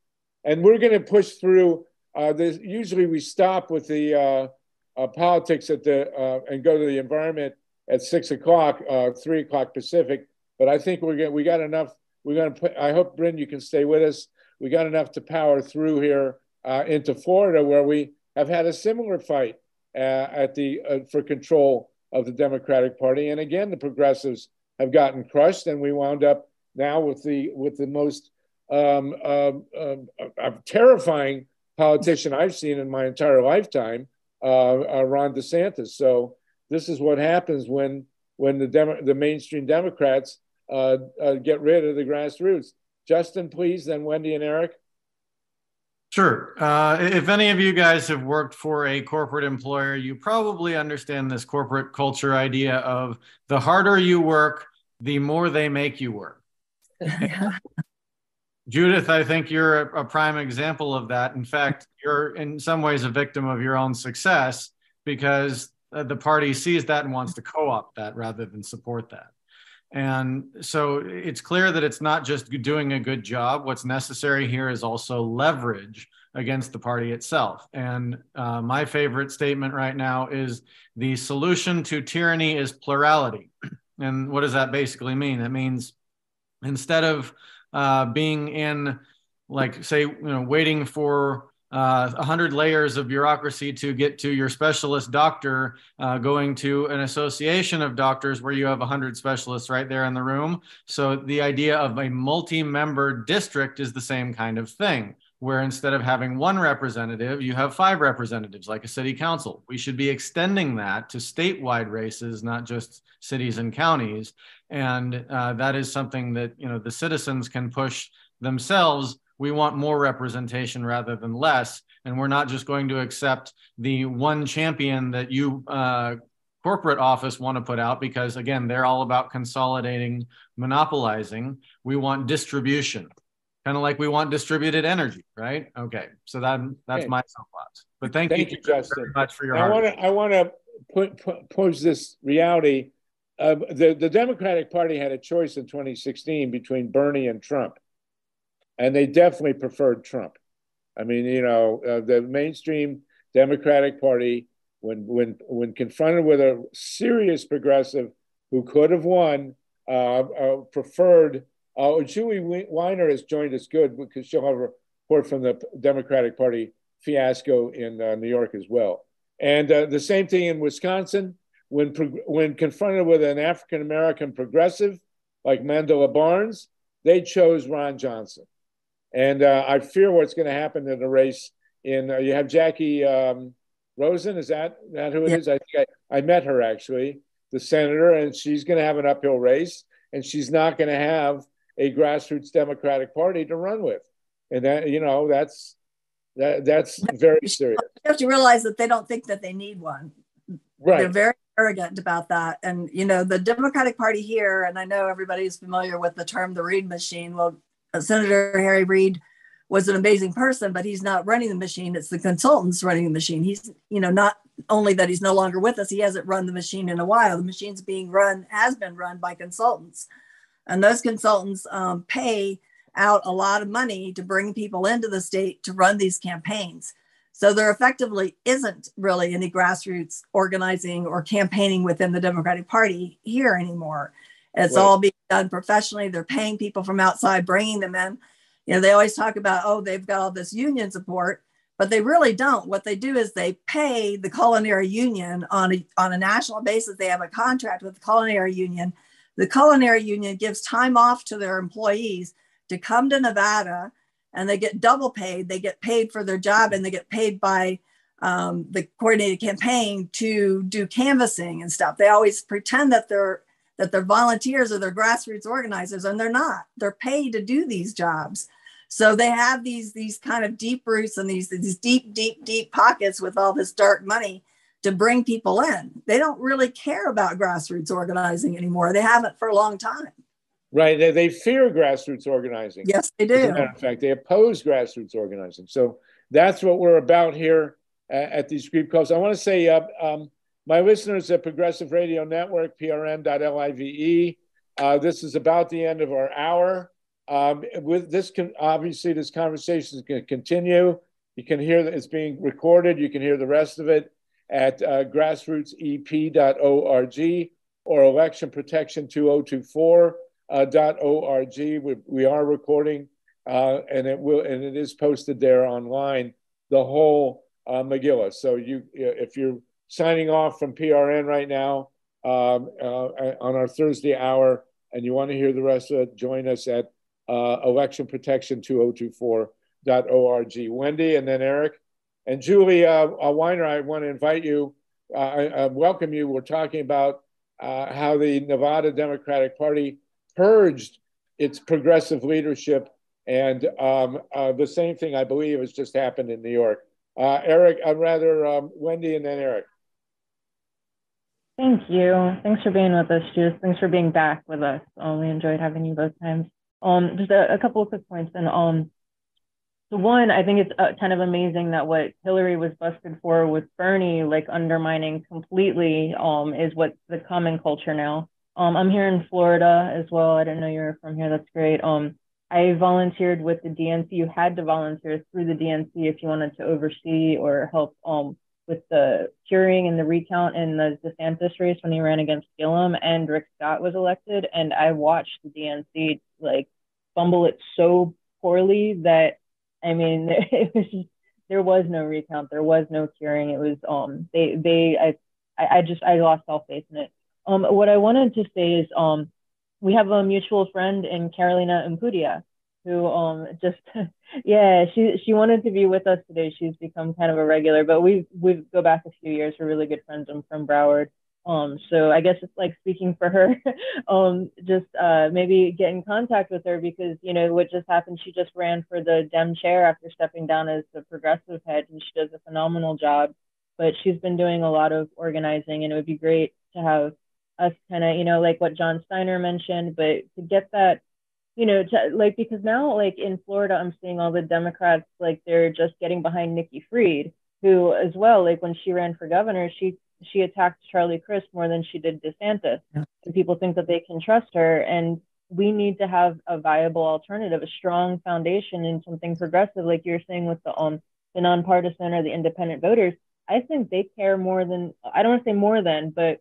And we're going to push through. this, usually we stop with the uh, politics at the uh, and go to the environment at six o'clock, uh, three o'clock Pacific. But I think we're gonna, we got enough. We're gonna put. I hope Brynn, you can stay with us. We got enough to power through here uh, into Florida, where we have had a similar fight uh, at the uh, for control of the Democratic Party, and again the progressives have gotten crushed, and we wound up now with the with the most um, um, um, terrifying politician I've seen in my entire lifetime, uh, uh, Ron DeSantis. So this is what happens when when the Demo- the mainstream Democrats uh, uh, get rid of the grassroots. Justin, please, then Wendi and Eric. Sure. Uh, if any of you guys have worked for a corporate employer, you probably understand this corporate culture idea of the harder you work, the more they make you work. Judith, I think you're a, a, prime example of that. In fact, you're in some ways a victim of your own success because uh, the party sees that and wants to co opt that rather than support that. And so it's clear that it's not just doing a good job. What's necessary here is also leverage against the party itself. And uh, my favorite statement right now is the solution to tyranny is plurality. And what does that basically mean? It means instead of uh, being in like say you know waiting for uh, 100 layers of bureaucracy to get to your specialist doctor, uh, going to an association of doctors where you have 100 specialists right there in the room. So the idea of a multi-member district is the same kind of thing, where instead of having one representative, you have five representatives like a city council. We should be extending that to statewide races, not just cities and counties and uh, that is something that you know the citizens can push themselves we want more representation rather than less. And we're not just going to accept the one champion that you uh, corporate office want to put out because again they're all about consolidating monopolizing. We want distribution kind of like we want distributed energy right? Okay. So that that's okay. my soapbox but thank, thank you, you Justin. very much for your i want to i want to put, put pose this reality uh, the, the Democratic Party had a choice in 2016 between Bernie and Trump, and they definitely preferred Trump. I mean, you know, uh, the mainstream Democratic Party, when when when confronted with a serious progressive who could have won, uh, uh preferred. Uh, Julie Wiener has joined us good because she'll have a report from the Democratic Party fiasco in uh, New York as well. And uh, the same thing in Wisconsin when, when confronted with an African American progressive like Mandela Barnes, they chose Ron Johnson. And uh, I fear what's going to happen in the race. In uh, you have Jackie um, Rosen, is that that who it yeah. is? I think I, I met her actually, the senator, and she's going to have an uphill race, and she's not going to have a grassroots Democratic Party to run with, and that you know that's that that's very serious. You have to realize that they don't think that they need one. Right. They're very arrogant about that. And, you know, the Democratic Party here, and I know everybody's familiar with the term the Reid machine. Well, Senator Harry Reid was an amazing person, but he's not running the machine. It's the consultants running the machine. He's, you know, not only that he's no longer with us, he hasn't run the machine in a while. The machine's being run, has been run by consultants. And those consultants um, pay out a lot of money to bring people into the state to run these campaigns. So there effectively isn't really any grassroots organizing or campaigning within the Democratic Party here anymore. It's right. all being done professionally. They're paying people from outside, bringing them in. You know, they always talk about, oh, they've got all this union support, but they really don't. What they do is they pay the culinary union on a, on a national basis. They have a contract with the culinary union. The culinary union gives time off to their employees to come to Nevada and they get double paid. They get paid for their job and they get paid by um, the coordinated campaign to do canvassing and stuff. They always pretend that they're that they're volunteers or they're grassroots organizers, and they're not. They're paid to do these jobs. So they have these these kind of deep roots and these these deep deep deep pockets with all this dark money to bring people in. They don't really care about grassroots organizing anymore. They haven't for a long time. Right. They, they fear grassroots organizing. Yes, they do. matter of fact, they oppose grassroots organizing. So that's what we're about here at, at these group Clubs. I want to say, uh, um, my listeners at Progressive Radio Network, prn.live, uh, this is about the end of our hour. Um, with this, obviously, this conversation is going to continue. You can hear that it's being recorded. You can hear the rest of it. at uh, grassrootsep.org or electionprotection2024.org. We, we are recording uh, and it will and it is posted there online the whole uh. So you if you're signing off from PRN right now um, uh, on our Thursday hour and you want to hear the rest of it, join us at uh, electionprotection2024.org. Wendi and then Eric and Julie uh, uh, Wiener. I want to invite you. Uh, I, I welcome you. We're talking about uh, how the Nevada Democratic Party purged its progressive leadership and um, uh, the same thing, I believe, has just happened in New York. Uh, Eric, I'd rather um, Wendi and then Eric. Thank you. Thanks for being with us, Judith. Thanks for being back with us. Um, we enjoyed having you both times. Um, just a, a couple of quick points. And um, so one, I think it's uh, kind of amazing that what Hillary was busted for with Bernie, like undermining completely, um, is what the common culture now. Um, I'm here in Florida as well. I didn't know you were from here. That's great. Um, I volunteered with the DNC. You had to volunteer through the DNC if you wanted to oversee or help um, with the curing and the recount in the DeSantis race when he ran against Gillum and Rick Scott was elected. And I watched the DNC like fumble it so poorly that I mean it was just, there was no recount, there was no curing. It was um they they I I just I lost all faith in it. Um, what I wanted to say is um we have a mutual friend in Carolina Ampudia who um just yeah she she wanted to be with us today. She's become kind of a regular but we we go back a few years. We're really good friends. I'm from broward. Um so i guess it's like speaking for her um just uh maybe get in contact with her because you know what just happened she just ran for the dem chair after stepping down as the progressive head and she does a phenomenal job but she's been doing a lot of organizing and it would be great to have us kind of, you know, like what John Steiner mentioned, but to get that, you know, to, like because now, like in Florida, I'm seeing all the Democrats like they're just getting behind Nikki Fried, who as well, like when she ran for governor, she she attacked Charlie Crist more than she did DeSantis, yeah. and people think that they can trust her. And we need to have a viable alternative, a strong foundation, and something progressive, like you're saying with the um the nonpartisan or the independent voters. I think they care more than I don't want to say more than, but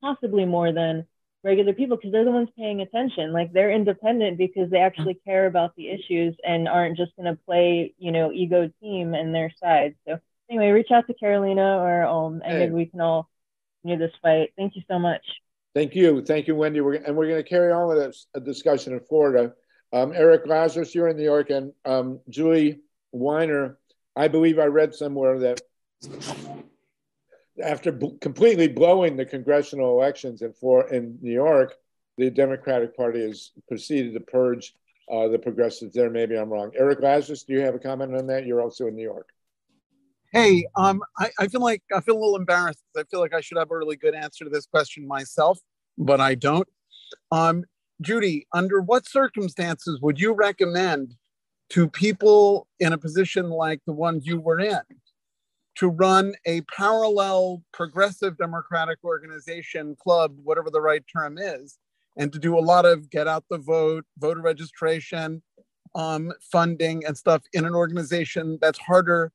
possibly more than regular people because they're the ones paying attention. Like they're independent because they actually care about the issues and aren't just going to play, you know, ego team and their side. So anyway, reach out to Carolina or um, and hey. maybe we can all continue this fight. Thank you so much. Thank you, thank you, Wendi. We're, and we're going to carry on with this, a discussion in Florida. Um, Eric Lazarus, you're in New York, and um, Julie Wiener. I believe I read somewhere that after b- completely blowing the congressional elections in for in New York, the Democratic Party has proceeded to purge uh, the progressives there. Maybe I'm wrong. Eric Lazarus, do you have a comment on that? You're also in New York. Hey, um, I, I feel like I feel a little embarrassed. I feel like I should have a really good answer to this question myself, but I don't. Um, Judy, under what circumstances would you recommend to people in a position like the one you were in to run a parallel progressive democratic organization club, whatever the right term is, and to do a lot of get out the vote, voter registration, um, funding, and stuff in an organization that's harder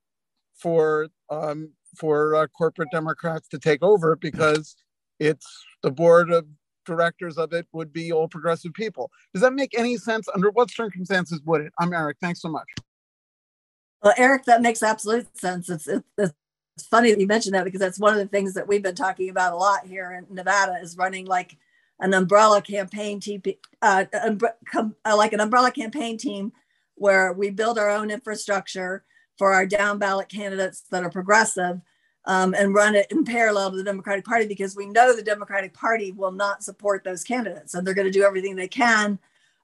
for um, for uh, corporate Democrats to take over because it's the board of directors of it would be all progressive people. Does that make any sense? Under what circumstances would it? I'm Eric. Thanks so much. Well, Eric, that makes absolute sense. It's, it's, it's funny that you mentioned that because that's one of the things that we've been talking about a lot here in Nevada is running like an umbrella campaign team, uh, uh, like an umbrella campaign team where we build our own infrastructure for our down ballot candidates that are progressive um, and run it in parallel to the Democratic Party because we know the Democratic Party will not support those candidates and they're going to do everything they can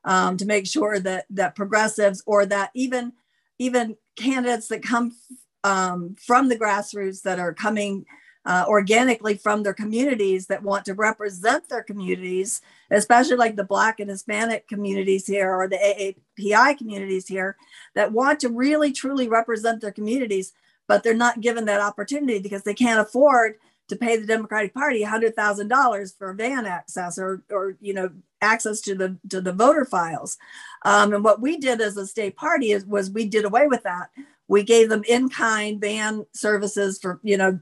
um, to make sure that that progressives or that even even candidates that come um, from the grassroots that are coming uh, organically from their communities that want to represent their communities, especially like the Black and Hispanic communities here or the AAPI communities here that want to really truly represent their communities, but they're not given that opportunity because they can't afford to pay the Democratic Party $100,000 for van access or, or, you know, access to the to the voter files. Um, and what we did as a state party is, was we did away with that. We gave them in-kind van services for, you know,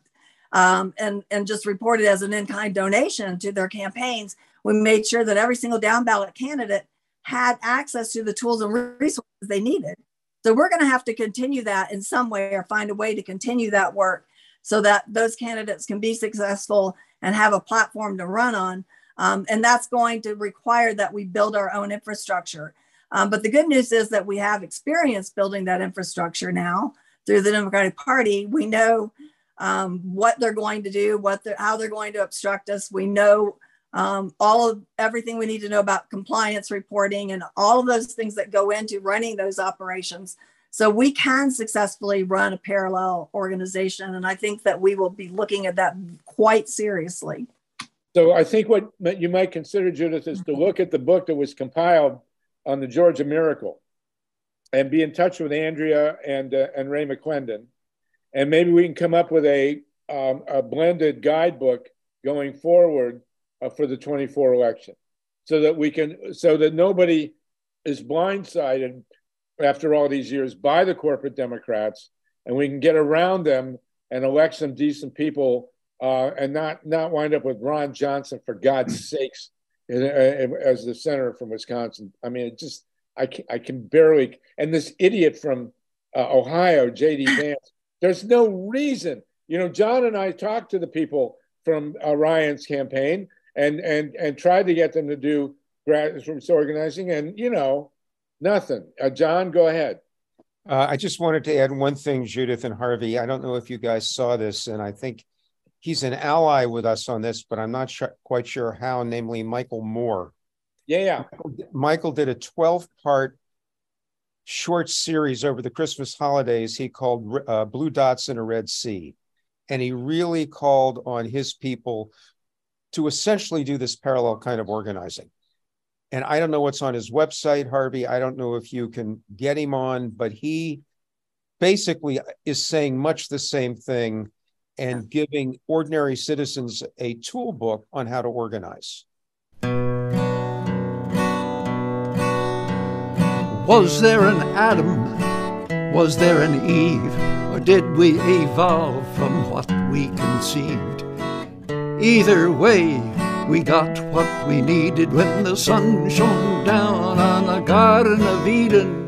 um, and, and just report it as an in kind donation to their campaigns. We made sure that every single down ballot candidate had access to the tools and resources they needed. So we're going to have to continue that in some way or find a way to continue that work so that those candidates can be successful and have a platform to run on. Um, and that's going to require that we build our own infrastructure. Um, but the good news is that we have experience building that infrastructure now through the Democratic Party. We know um, what they're going to do, what they're, how they're going to obstruct us. We know um, all of everything we need to know about compliance reporting and all of those things that go into running those operations. So we can successfully run a parallel organization. And I think that we will be looking at that quite seriously. So I think what you might consider, Judith, is to look at the book that was compiled on the Georgia Miracle and be in touch with Andrea and, uh, and Ray McClendon. And maybe we can come up with a, um, a blended guidebook going forward uh, for the 24 election so that we can, so that nobody is blindsided after all these years by the corporate Democrats and we can get around them and elect some decent people uh, and not, not wind up with Ron Johnson, for God's sakes, as the senator from Wisconsin. I mean, it just I can, I can barely. And this idiot from uh, Ohio, J.D. Vance. There's no reason. You know, John and I talked to the people from uh, Ryan's campaign and and and tried to get them to do grassroots organizing, and you know, nothing. Uh, John, go ahead. Uh, I just wanted to add one thing, Judith and Harvey. I don't know if you guys saw this, and I think he's an ally with us on this, but I'm not sure, quite sure how, namely Michael Moore. Yeah, yeah. Michael did a 12 part short series over the Christmas holidays he called uh, Blue Dots in a Red Sea. And he really called on his people to essentially do this parallel kind of organizing. And I don't know what's on his website, Harvey. I don't know if you can get him on, but he basically is saying much the same thing and giving ordinary citizens a tool book on how to organize. Was there an Adam? Was there an Eve? Or did we evolve from what we conceived? Either way, we got what we needed when the sun shone down on the Garden of Eden.